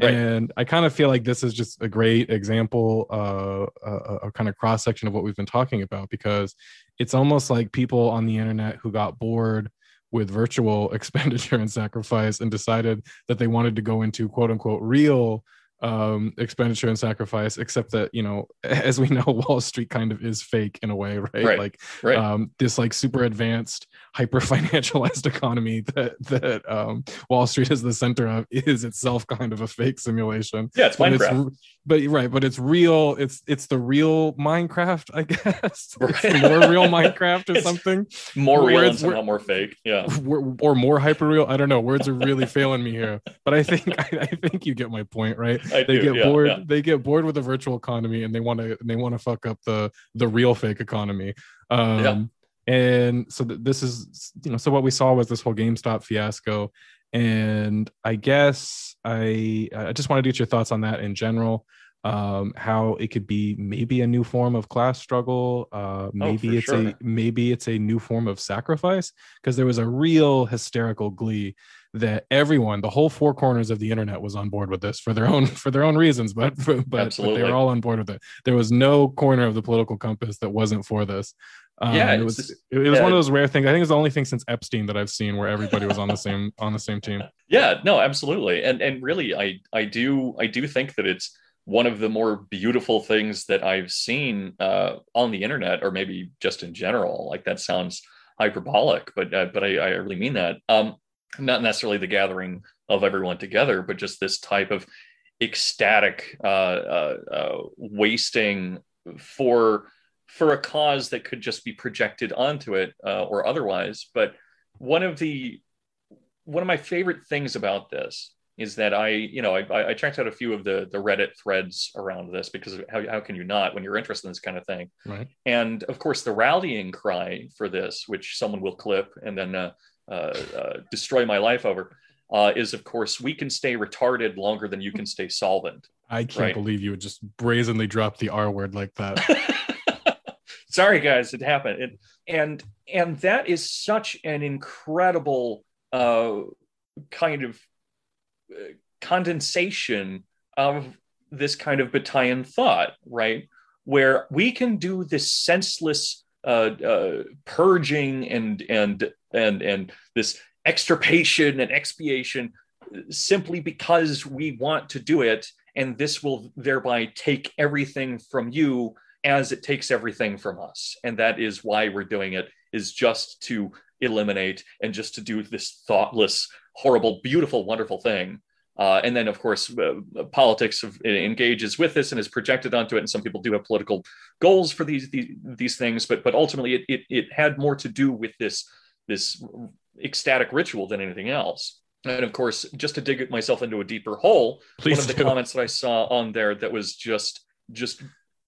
Right. And I kind of feel like this is just a great example, uh, a, a kind of cross section of what we've been talking about, because it's almost like people on the internet who got bored with virtual expenditure and sacrifice and decided that they wanted to go into quote unquote real um expenditure and sacrifice except that you know as we know wall street kind of is fake in a way right, Right. like Right. um this like super advanced hyper financialized economy that that um wall street is the center of is itself kind of a fake simulation yeah, it's but Minecraft. it's but right but it's real it's it's the real minecraft i guess Right. more real minecraft or something more real words and more fake. Yeah. or or more hyper real. I don't know. Words are really failing me here, but I think I, I think you get my point, right? They do, get yeah, bored. yeah. They get bored with the virtual economy, and they want to they want to fuck up the the real fake economy. Um, And so th- this is you know so what we saw was this whole GameStop fiasco, and I guess I I just wanted to get your thoughts on that in general. Um, how it could be maybe a new form of class struggle. Uh, maybe Oh, it's sure. a maybe it's a new form of sacrifice because there was a real hysterical glee that everyone, the whole four corners of the internet, was on board with this for their own for their own reasons, but but, but they were all on board with it. There was no corner of the political compass that wasn't for this. Um, Yeah, it was just- it, was one of those rare things. I think it's the only thing since Epstein that I've seen where everybody was on the same on the same team. Yeah, no, absolutely. And and really I I do I do think that it's one of the more beautiful things that I've seen uh, on the internet, or maybe just in general. Like that sounds hyperbolic, but uh, but I, I really mean that. Um, not necessarily the gathering of everyone together, but just this type of ecstatic uh, uh, uh, wasting for for a cause that could just be projected onto it uh, or otherwise. But one of the one of my favorite things about this is that I, you know, I, I checked out a few of the the Reddit threads around this because how, how can you not when you're interested in this kind of thing? Right. And of course, the rallying cry for this, which someone will clip and then uh, destroy my life over, uh, is of course, we can stay retarded longer than you can stay solvent. I can't Right. believe you would just brazenly drop the R word like that. Sorry, guys, it happened. It, and and that is such an incredible uh, kind of uh, condensation of this kind of Bataillean thought, right? Where we can do this senseless uh, uh, purging and and and and this extirpation and expiation simply because we want to do it, and this will thereby take everything from you as it takes everything from us, and that is why we're doing it. Is just to eliminate and just to do this thoughtless, horrible, beautiful, wonderful thing. Uh, and then, of course, uh, politics of, engages with this and is projected onto it. And some people do have political goals for these these, these things, but but ultimately, it, it it had more to do with this this ecstatic ritual than anything else. And of course, just to dig myself into a deeper hole, Please one of the do. comments that I saw on there that was just just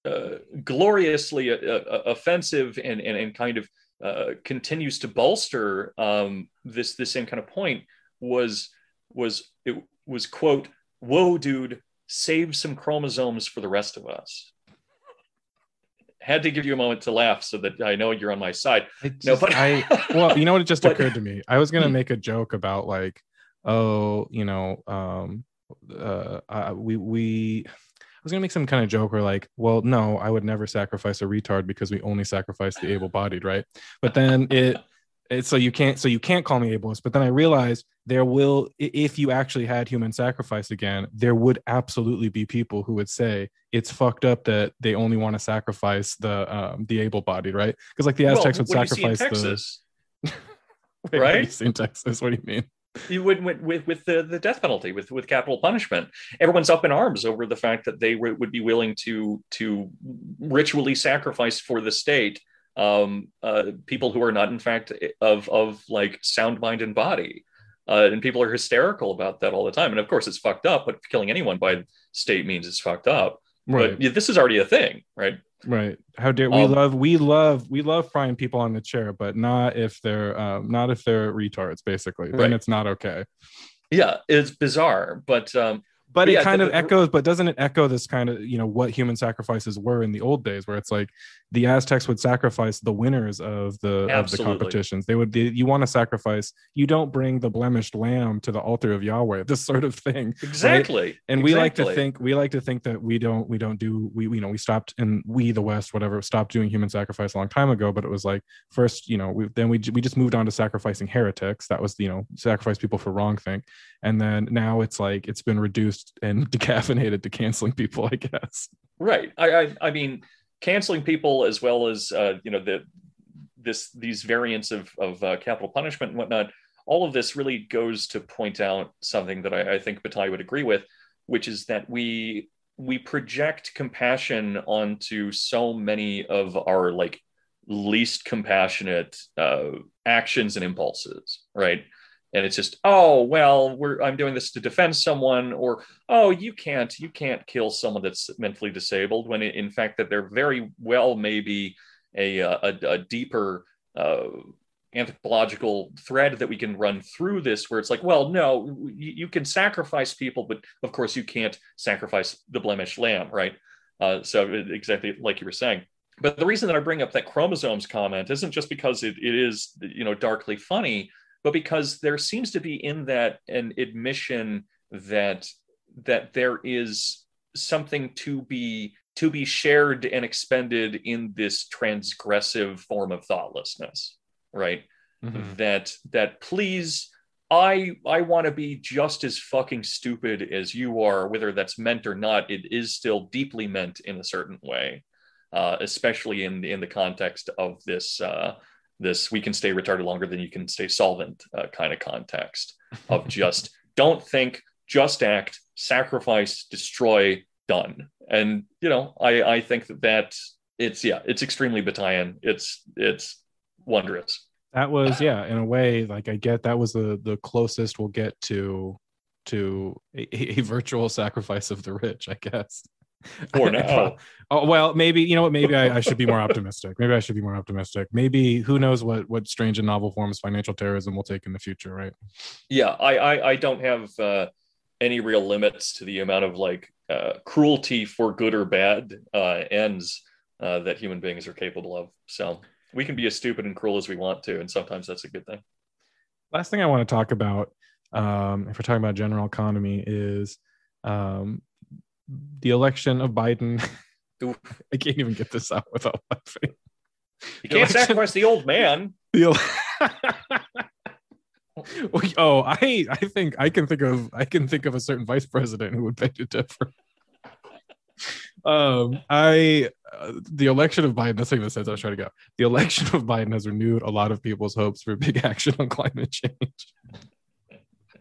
uh, gloriously uh, uh, offensive and, and and kind of uh, continues to bolster um, this this same kind of point was was it was quote whoa dude save some chromosomes for the rest of us had to give you a moment to laugh so that i know you're on my side I no but I well, you know what? It just But- occurred to me. I was gonna Hmm. make a joke about like, oh, you know, um, uh, uh, we we. I was gonna make some kind of joke or like, well, no, I would never sacrifice a retard because we only sacrifice the able-bodied, right? But then it, it so you can't so you can't call me ableist. But then I realized there will, if you actually had human sacrifice again, there would absolutely be people who would say it's fucked up that they only want to sacrifice the um, the able-bodied, right? Because like the well, Aztecs would what do you see in sacrifice the Wait, Right? in Texas. What do you mean? you would with, with with the the death penalty with with capital punishment everyone's up in arms over the fact that they w- would be willing to to ritually sacrifice for the state um uh people who are not in fact of of like sound mind and body uh, and people are hysterical about that all the time and of course it's fucked up but killing anyone by state means it's fucked up Right. but yeah, this is already a thing right Right. How dare we Um, love we love we love frying people on the chair, but not if they're um, not if they're retards. Basically, then it's not okay. Yeah, it's bizarre, but um, But Yeah, it kind the- of echoes. But doesn't it echo this kind of you know what human sacrifices were in the old days, where it's like the Aztecs would sacrifice the winners of the of the competitions. They would. You want to sacrifice. You don't bring the blemished lamb to the altar of Yahweh. This sort of thing. exactly. and we like to think we like to think that we don't we don't do we you know we stopped and we the west whatever stopped doing human sacrifice a long time ago but it was like first you know we then we, we just moved on to sacrificing heretics that was you know sacrifice people for wrong thing and then now it's like it's been reduced and decaffeinated to canceling people i guess. Right. I, I i mean canceling people as well as uh you know the this these variants of of uh, capital punishment and whatnot all of this really goes to point out something that i, I think Bataille would agree with which is that we we project compassion onto so many of our like least compassionate uh, actions and impulses right and it's just oh well i'm doing this to defend someone or oh you can't you can't kill someone that's mentally disabled when in fact that there very well may be a a, a deeper uh, anthropological thread that we can run through this where it's like well no you, you can sacrifice people but of course you can't sacrifice the blemished lamb right? Uh, so exactly like you were saying. But the reason that i bring up that chromosomes comment isn't just because it, it is you know darkly funny but because there seems to be in that an admission that that there is something to be to be shared and expended in this transgressive form of thoughtlessness right? That that please i i want to be just as fucking stupid as you are whether that's meant or not it is still deeply meant in a certain way uh, especially in in the context of this uh, this we can stay retarded longer than you can stay solvent uh, kind of context of just don't think just act sacrifice destroy done. And you know i i think that that it's yeah it's extremely Bataillean it's it's wondrous. That was yeah in a way like i get that was the the closest we'll get to to a, a virtual sacrifice of the rich i guess For now. oh well maybe you know what maybe I, I should be more optimistic maybe i should be more optimistic maybe who knows what what strange and novel forms financial terrorism will take in the future right yeah i i, I don't have uh any real limits to the amount of like uh, cruelty for good or bad uh, ends uh, that human beings are capable of. So we can be as stupid and cruel as we want to, and sometimes that's a good thing. last thing i want to talk about um, if we're talking about general economy is um, the election of biden i can't even get this out without laughing You can't Election- sacrifice the old man. The ele- oh, I I think I can think of I can think of a certain vice president who would beg to differ. um, I uh, the election of Biden. That's even the sense I was trying to go. The election of Biden has renewed a lot of people's hopes for big action on climate change.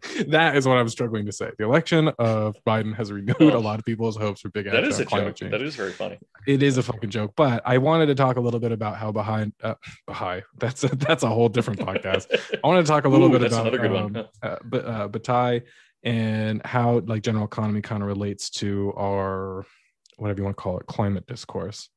that is what I'm struggling to say. The election of Biden has renewed a lot of people's hopes for big That action is a climate joke. change That is very funny. it is a fucking joke but i wanted to talk a little bit about how behind uh, Baha'i, that's a, that's a whole different podcast i wanted to talk a little Ooh, bit about another good um, one. uh, but uh, Bataille and how like general economy kind of relates to our whatever you want to call it climate discourse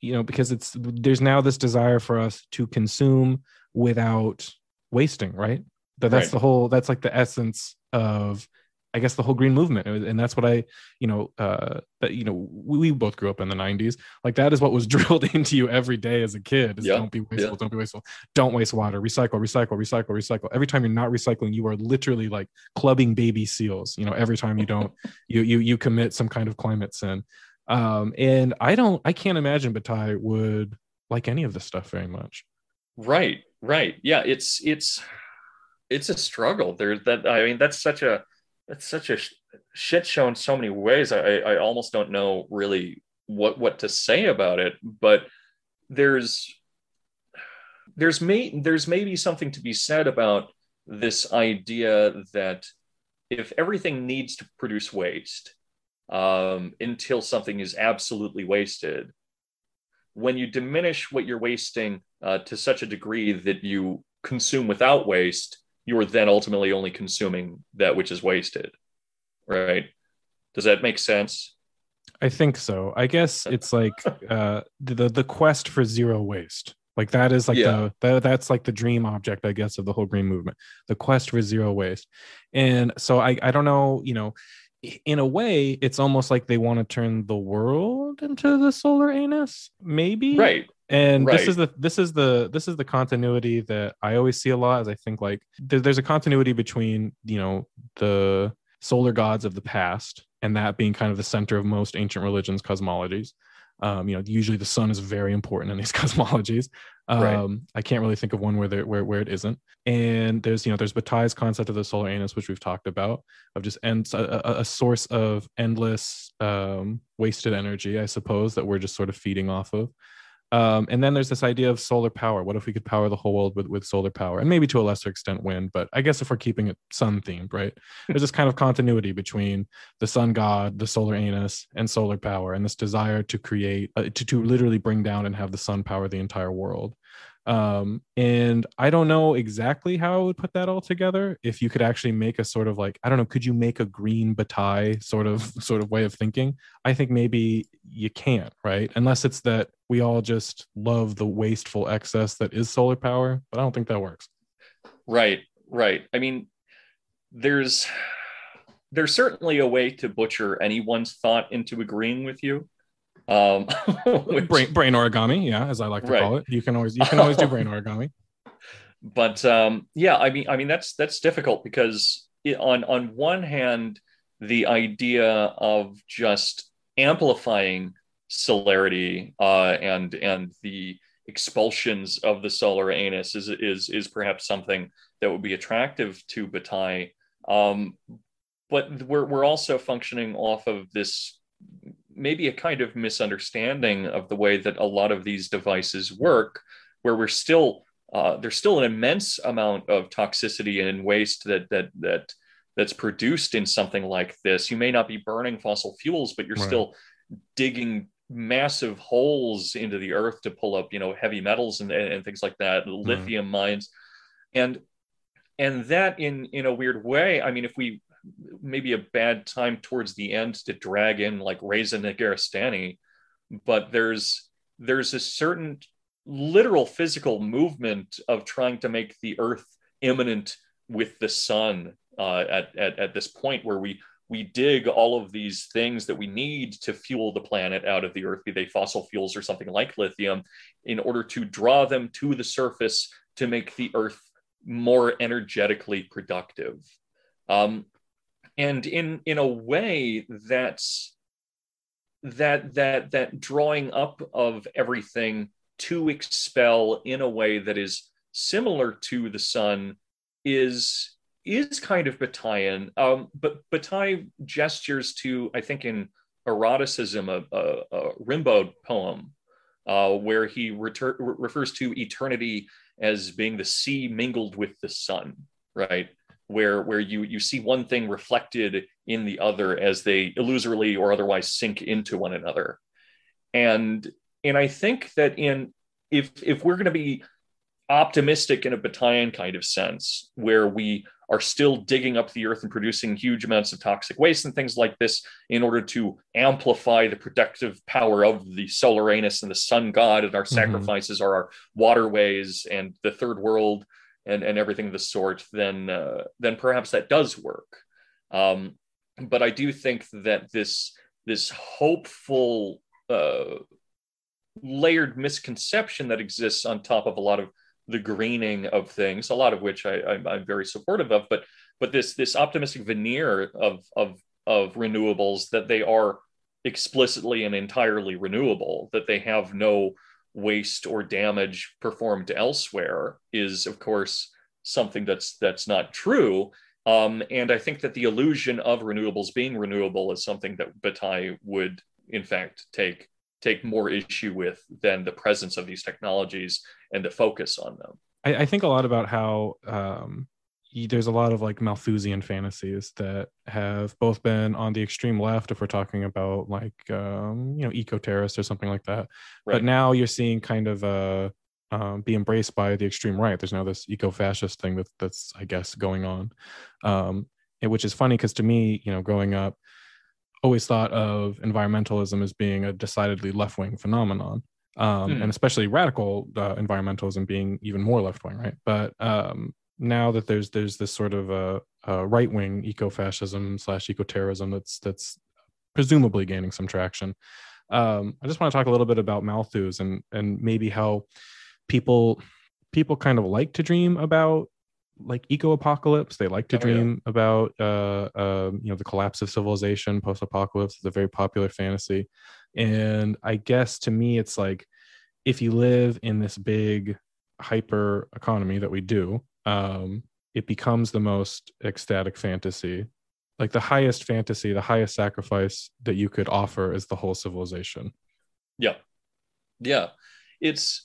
you know because it's there's now this desire for us to consume without wasting right that that's Right. the whole that's like the essence of i guess the whole green movement. And that's what i you know uh that you know we, we both grew up in the 90s like that is what was drilled into you every day as a kid is Yeah, don't be wasteful yeah. don't be wasteful. Don't waste water. Recycle recycle recycle recycle. Every time you're not recycling you are literally like clubbing baby seals you know every time you don't you you you commit some kind of climate sin. Um and i don't i can't imagine Bataille would like any of this stuff very much. Right, right. Yeah, it's it's it's a struggle. There's that. I mean, that's such a that's such a sh- shit show in so many ways. I I almost don't know really what what to say about it. But there's there's may there's maybe something to be said about this idea that if everything needs to produce waste um, until something is absolutely wasted, when you diminish what you're wasting uh, to such a degree that you consume without waste, you are then ultimately only consuming that which is wasted. Right? Does that make sense? I think so. I guess it's like uh, the the quest for zero waste. Like that is like Yeah. the that, that's like the dream object, I guess, of the whole green movement. The quest for zero waste. And so I I don't know, you know, in a way, it's almost like they want to turn the world into the solar anus, maybe. Right. and this is the this is the this is the continuity that i always see a lot as i think like there, there's a continuity between you know the solar gods of the past and that being kind of the center of most ancient religions cosmologies um, you know usually the sun is very important in these cosmologies. Um, Right. i can't really think of one where there where, where it isn't. And there's you know there's Bataille's concept of the solar anus which we've talked about of just ends a, a, a source of endless um, wasted energy i suppose that we're just sort of feeding off of um, and then there's this idea of solar power. What if we could power the whole world with, with solar power? And maybe to a lesser extent wind, but I guess if we're keeping it sun themed, right? There's this kind of continuity between the sun god, the solar anus, and solar power, and this desire to create, uh, to, to literally bring down and have the sun power the entire world. Um, and I don't know exactly how I would put that all together. If you could actually make a sort of like, I don't know, could you make a green bataille sort of sort of way of thinking? I think maybe you can't, right? Unless it's that we all just love the wasteful excess that is solar power, but I don't think that works. Right, right. I mean, there's there's certainly a way to butcher anyone's thought into agreeing with you. Um, which- Brain, brain origami, yeah, as I like to Right. call it. You can always you can always do brain origami. but um, yeah, I mean, I mean that's that's difficult because it, on on one hand, the idea of just amplifying celerity uh, and and the expulsions of the solar anus is is is perhaps something that would be attractive to Bataille. Um, but we're we're also functioning off of this maybe a kind of misunderstanding of the way that a lot of these devices work, where we're still uh, there's still an immense amount of toxicity and waste that that that that's produced in something like this. You may not be burning fossil fuels, but you're Right. still digging massive holes into the earth to pull up, you know, heavy metals and, and things like that, lithium mines, and and that in in a weird way. I mean, if we maybe a bad time towards the end to drag in like Reza Negarestani, but there's there's a certain literal physical movement of trying to make the earth immanent with the sun uh, at, at, at this point where we we dig all of these things that we need to fuel the planet out of the earth be they fossil fuels or something like lithium in order to draw them to the surface to make the earth more energetically productive. Um, and in in a way that's that that that drawing up of everything to expel in a way that is similar to the sun is is kind of Bataillean, um, but Bataille gestures to I think in eroticism a, a, a Rimbaud poem uh, where he retur- refers to eternity as being the sea mingled with the sun, right? Where where you you see one thing reflected in the other as they illusorily or otherwise sink into one another, and and I think that in if if we're going to be optimistic in a Bataillean kind of sense, where we are still digging up the earth and producing huge amounts of toxic waste and things like this in order to amplify the productive power of the solar anus and the sun god and our Mhm. sacrifices are our waterways and the third world and, and everything of the sort, then uh, then perhaps that does work. Um, but I do think that this this hopeful uh, layered misconception that exists on top of a lot of the greening of things, a lot of which I, I'm very supportive of, but but this this optimistic veneer of of of renewables that they are explicitly and entirely renewable, that they have no waste or damage performed elsewhere, is of course something that's that's not true. Um, and I think that the illusion of renewables being renewable is something that Bataille would, in fact, take take more issue with than the presence of these technologies and the focus on them. I, I think a lot about how um, there's a lot of like Malthusian fantasies that have both been on the extreme left, if we're talking about like um, you know eco terrorists or something like that. But now you're seeing kind of uh, um, be embraced by the extreme right. There's now this eco fascist thing that that's I guess going on, um, and which is funny because to me, you know, growing up. always thought of environmentalism as being a decidedly left wing phenomenon, um, Hmm. and especially radical uh, environmentalism being even more left wing, right? But um, now that there's there's this sort of a, a right wing eco fascism slash eco terrorism that's that's presumably gaining some traction. Um, I just want to talk a little bit about Malthus and and maybe how people people kind of like to dream about like eco apocalypse. They like to Oh, yeah. dream about uh, um, you know the collapse of civilization, post apocalypse. It's a very popular fantasy, and I guess to me, it's like if you live in this big hyper economy that we do, um, it becomes the most ecstatic fantasy. Like the highest fantasy, the highest sacrifice that you could offer is the whole civilization. Yeah. Yeah. It's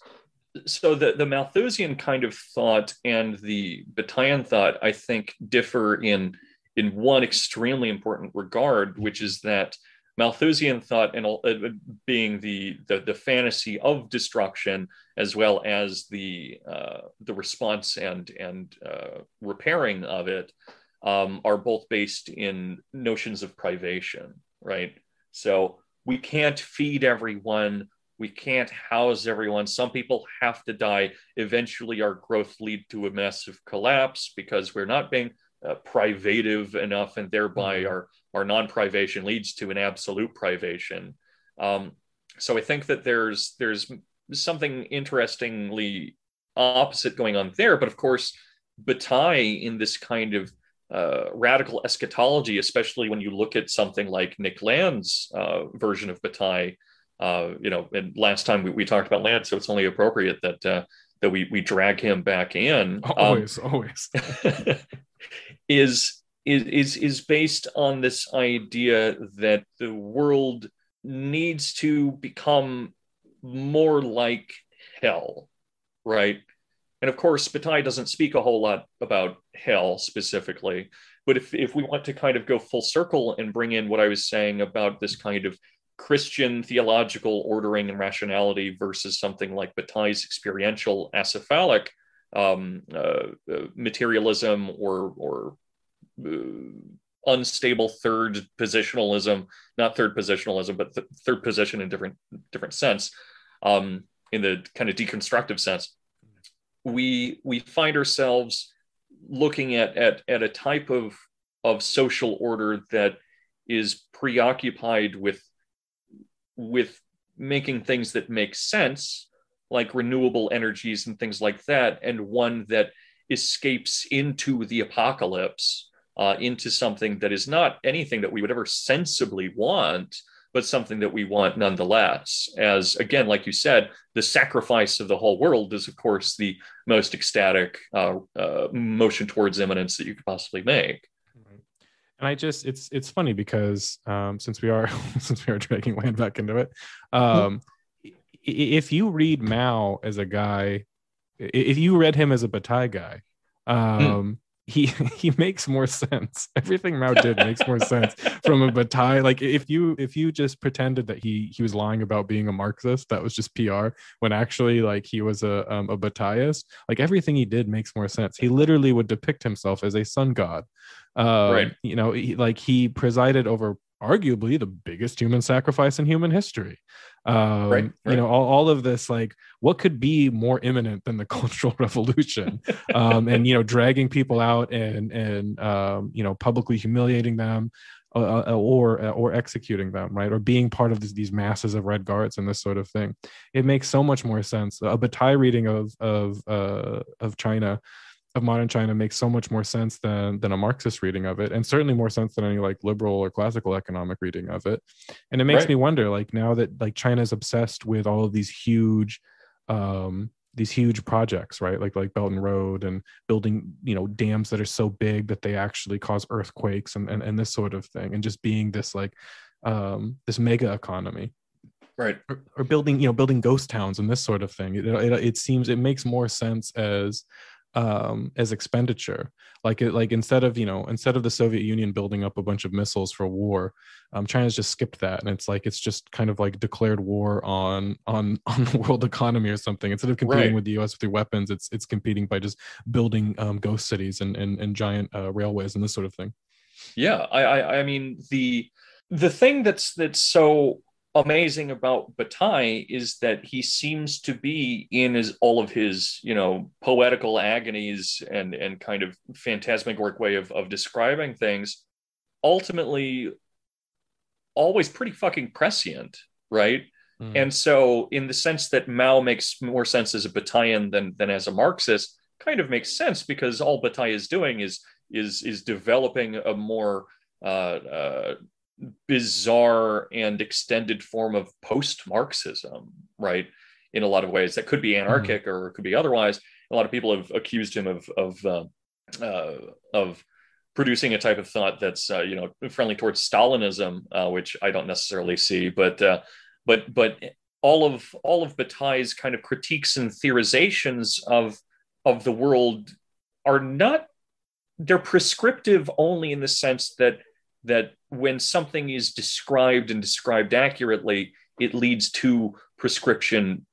so the, the Malthusian kind of thought and the Bataillean thought, I think, differ in in one extremely important regard, which is that Malthusian thought and uh, being the, the the fantasy of destruction as well as the uh, the response and and uh, repairing of it um, are both based in notions of privation, right? So we can't feed everyone we can't house everyone some people have to die eventually our growth lead to a massive collapse because we're not being uh, privative enough and thereby Mhm. our our non-privation leads to an absolute privation um, so i think that there's there's something interestingly opposite going on there but of course bataille in this kind of uh, radical eschatology, especially when you look at something like Nick Land's uh, version of Bataille. Uh, you know, and last time we, we talked about Land, so it's only appropriate that uh, that we we drag him back in. Um, Always, always. is is is is based on this idea that the world needs to become more like hell, right? And of course, Bataille doesn't speak a whole lot about hell specifically. But if, if we want to kind of go full circle and bring in what I was saying about this kind of Christian theological ordering and rationality versus something like Bataille's experiential acephalic um, uh, uh, materialism or, or unstable third positionalism, not third positionalism, but th- third position in different different sense, um, in the kind of deconstructive sense we we find ourselves looking at at at a type of of social order that is preoccupied with with making things that make sense like renewable energies and things like that and one that escapes into the apocalypse uh, into something that is not anything that we would ever sensibly want but something that we want nonetheless. As again, like you said, the sacrifice of the whole world is, of course, the most ecstatic uh, uh, motion towards immanence that you could possibly make. And I just it's it's funny because um, since we are since we are dragging land back into it, um, if you read Mao as a guy, if you read him as a Bataille guy, um, he he makes more sense. Everything Mao did makes more sense from a Bataille. Like if you if you just pretended that he he was lying about being a Marxist, that was just PR. When actually like he was a um, a Bataillist, like everything he did makes more sense. He literally would depict himself as a sun god. Uh, Right. You know, he, like he presided over arguably the biggest human sacrifice in human history. Um, Right, You know, all, all of this, like, what could be more immanent than the Cultural Revolution? um, and you know, dragging people out and and um, you know, publicly humiliating them, uh, uh, or or executing them, right? Or being part of this, these masses of red guards and this sort of thing. It makes so much more sense. A Bataille reading of of uh, of China of modern China makes so much more sense than than a Marxist reading of it, and certainly more sense than any like liberal or classical economic reading of it. And it makes Right. me wonder, like now that like China is obsessed with all of these huge, um, these huge projects, right? Like like Belt and Road and building, you know, dams that are so big that they actually cause earthquakes and and, and this sort of thing, and just being this like um this mega economy Right. or, or building you know building ghost towns and this sort of thing it, it, it seems it makes more sense as um as expenditure. Like it like instead of you know instead of the soviet union building up a bunch of missiles for war um china's just skipped that and it's like it's just kind of like declared war on on on the world economy or something. Instead of competing Right. with the us through weapons it's it's competing by just building um ghost cities and and, and giant uh, railways and this sort of thing. Yeah, I, I, I mean the the thing that's that's so amazing about Bataille is that he seems to be in his all of his you know poetical agonies and and kind of phantasmagoric way of of describing things ultimately always pretty fucking prescient right mm. and so in the sense that Mao makes more sense as a Bataillean than than as a Marxist kind of makes sense because all Bataille is doing is is is developing a more uh, uh, bizarre and extended form of post-Marxism, right? In a lot of ways, that could be hmm. anarchic mm. or it could be otherwise. A lot of people have accused him of of uh, uh, of producing a type of thought that's uh, you know friendly towards Stalinism, uh, which I don't necessarily see, but uh, but but all of all of Bataille's kind of critiques and theorizations of of the world are not they're prescriptive only in the sense that that when something is described and described accurately, it leads to prescription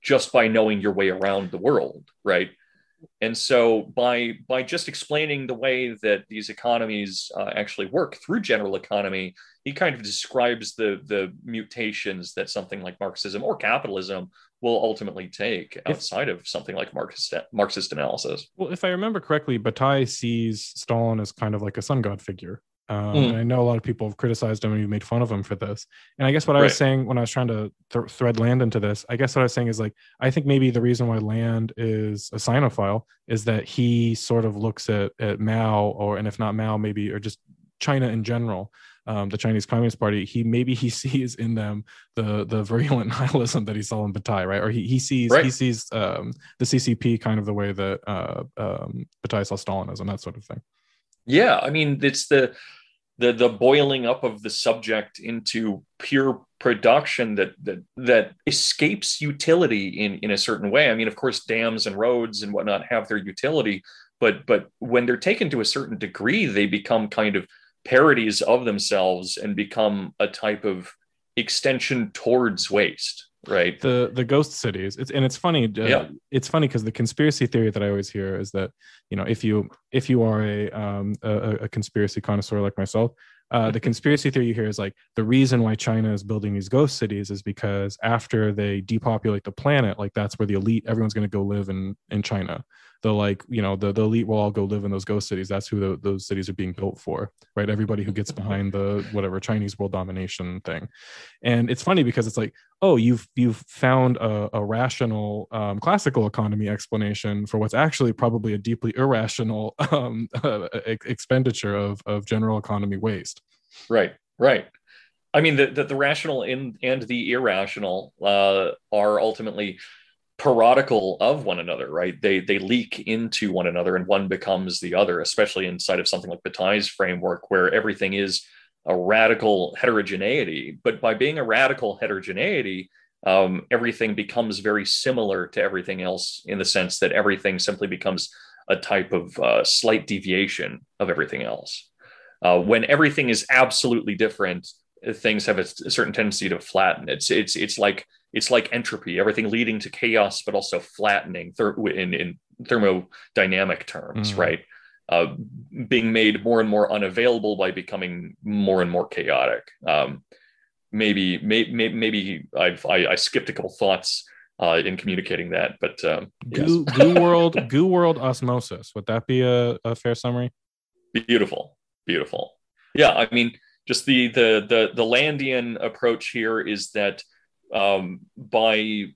just by knowing your way around the world, right? And so by by just explaining the way that these economies uh, actually work through general economy, he kind of describes the the mutations that something like Marxism or capitalism will ultimately take outside if, of something like Marxist Marxist analysis. Well, if I remember correctly, Bataille sees Stalin as kind of like a sun god figure, um, mm. And I know a lot of people have criticized him and you made fun of him for this. And I guess what I was saying when I was trying to th- thread Land into this, I guess what I was saying is like, I think maybe the reason why Land is a Sinophile is that he sort of looks at, at Mao, or and if not Mao, maybe or just China in general, um, the Chinese Communist Party. He maybe he sees in them the the virulent nihilism that he saw in Bataille, right? Or he he sees right. he sees um, the CCP kind of the way that uh, um, Bataille saw Stalinism, that sort of thing. Yeah, I mean, it's the the the boiling up of the subject into pure production that that that escapes utility in in a certain way. I mean, of course, dams and roads and whatnot have their utility, but but when they're taken to a certain degree, they become kind of parodies of themselves and become a type of extension towards waste right. The the ghost cities. It's and it's funny uh, yeah. it's funny because the conspiracy theory that i always hear is that you know if you if you are a um a, a conspiracy connoisseur like myself uh, the conspiracy theory you hear is like the reason why China is building these ghost cities is because after they depopulate the planet, like that's where the elite, everyone's going to go live in in China the like you know the, the elite will all go live in those ghost cities. That's who the, those cities are being built for right? Everybody who gets behind the whatever chinese world domination thing. And it's funny because it's like oh you've you've found a, a rational um, classical economy explanation for what's actually probably a deeply irrational um, expenditure of, of general economy waste. Right right. I mean the, the, the rational in, and the irrational uh, are ultimately parodical of one another, right? They they leak into one another, and one becomes the other. Especially inside of something like Bataille's framework, where everything is a radical heterogeneity. But by being a radical heterogeneity, um, everything becomes very similar to everything else in the sense that everything simply becomes a type of uh, slight deviation of everything else. Uh, when everything is absolutely different, things have a, a certain tendency to flatten. It's it's it's like it's like entropy, everything leading to chaos, but also flattening ther- in, in thermodynamic terms, mm. right? Uh, being made more and more unavailable by becoming more and more chaotic. Um, maybe, may, may, maybe I've I, I, skipped a couple thoughts uh, in communicating that, but um, goo, yes. goo world, goo world osmosis. Would that be a, a fair summary? Beautiful, beautiful. Yeah, I mean, just the the the the Landian approach here is that um, by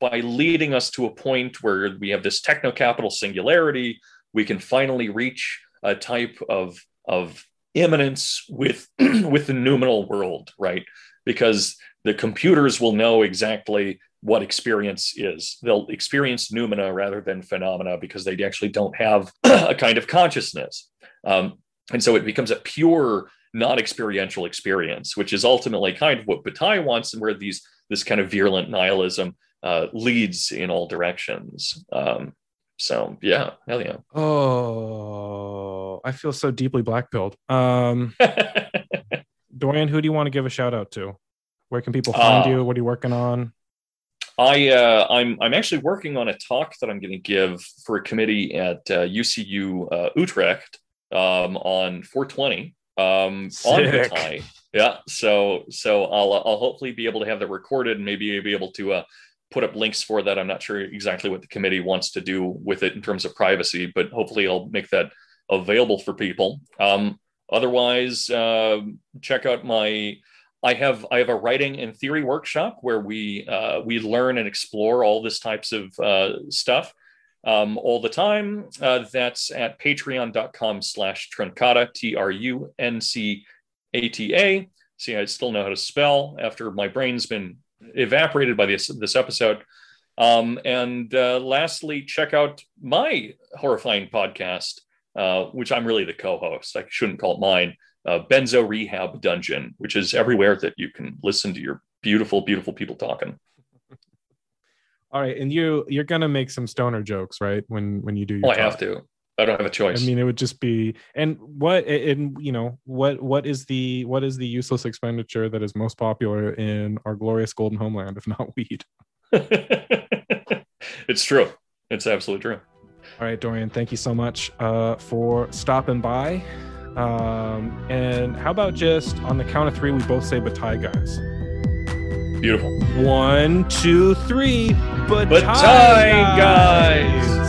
by leading us to a point where we have this techno capital singularity, we can finally reach a type of of immanence with with the noumenal world, right? Because the computers will know exactly what experience is. They'll experience noumena rather than phenomena because they actually don't have a kind of consciousness. Um, and so it becomes a pure non-experiential experience, which is ultimately kind of what Bataille wants and where these this kind of virulent nihilism uh, leads in all directions. Um, so yeah, hell yeah. Oh, I feel so deeply black pilled. Um, Dorian, who do you want to give a shout out to? Where can people find uh, you? What are you working on? I uh, I'm I'm actually working on a talk that I'm going to give for a committee at uh, UCU uh, Utrecht um, on 420 um, on Bataille. Yeah. So so I'll I'll hopefully be able to have that recorded and maybe be able to uh, put up links for that. I'm not sure exactly what the committee wants to do with it in terms of privacy, but hopefully I'll make that available for people. Um, otherwise, uh, check out my. I have I have a writing and theory workshop where we uh, we learn and explore all this types of uh, stuff um, all the time. Uh, that's at patreon.com slash truncata, T R U N C A T A. See, I still know how to spell after my brain's been evaporated by this, this episode. Um, and uh, lastly, check out my horrifying podcast, uh, which I'm really the co host. I shouldn't call it mine. Uh, Benzo Rehab Dungeon, which is everywhere that you can listen to your beautiful, beautiful people talking. All right, and you you're gonna make some stoner jokes, right? When when you do your oh, I have to. I don't have a choice. I mean, it would just be and what and you know what what is the what is the useless expenditure that is most popular in our glorious golden homeland, if not weed? it's true. It's absolutely true. All right, Dorian, thank you so much uh, for stopping by. Um, and how about just on the count of three, we both say "bataille, guys." Beautiful. One, two, three. Bataille, guys. guys.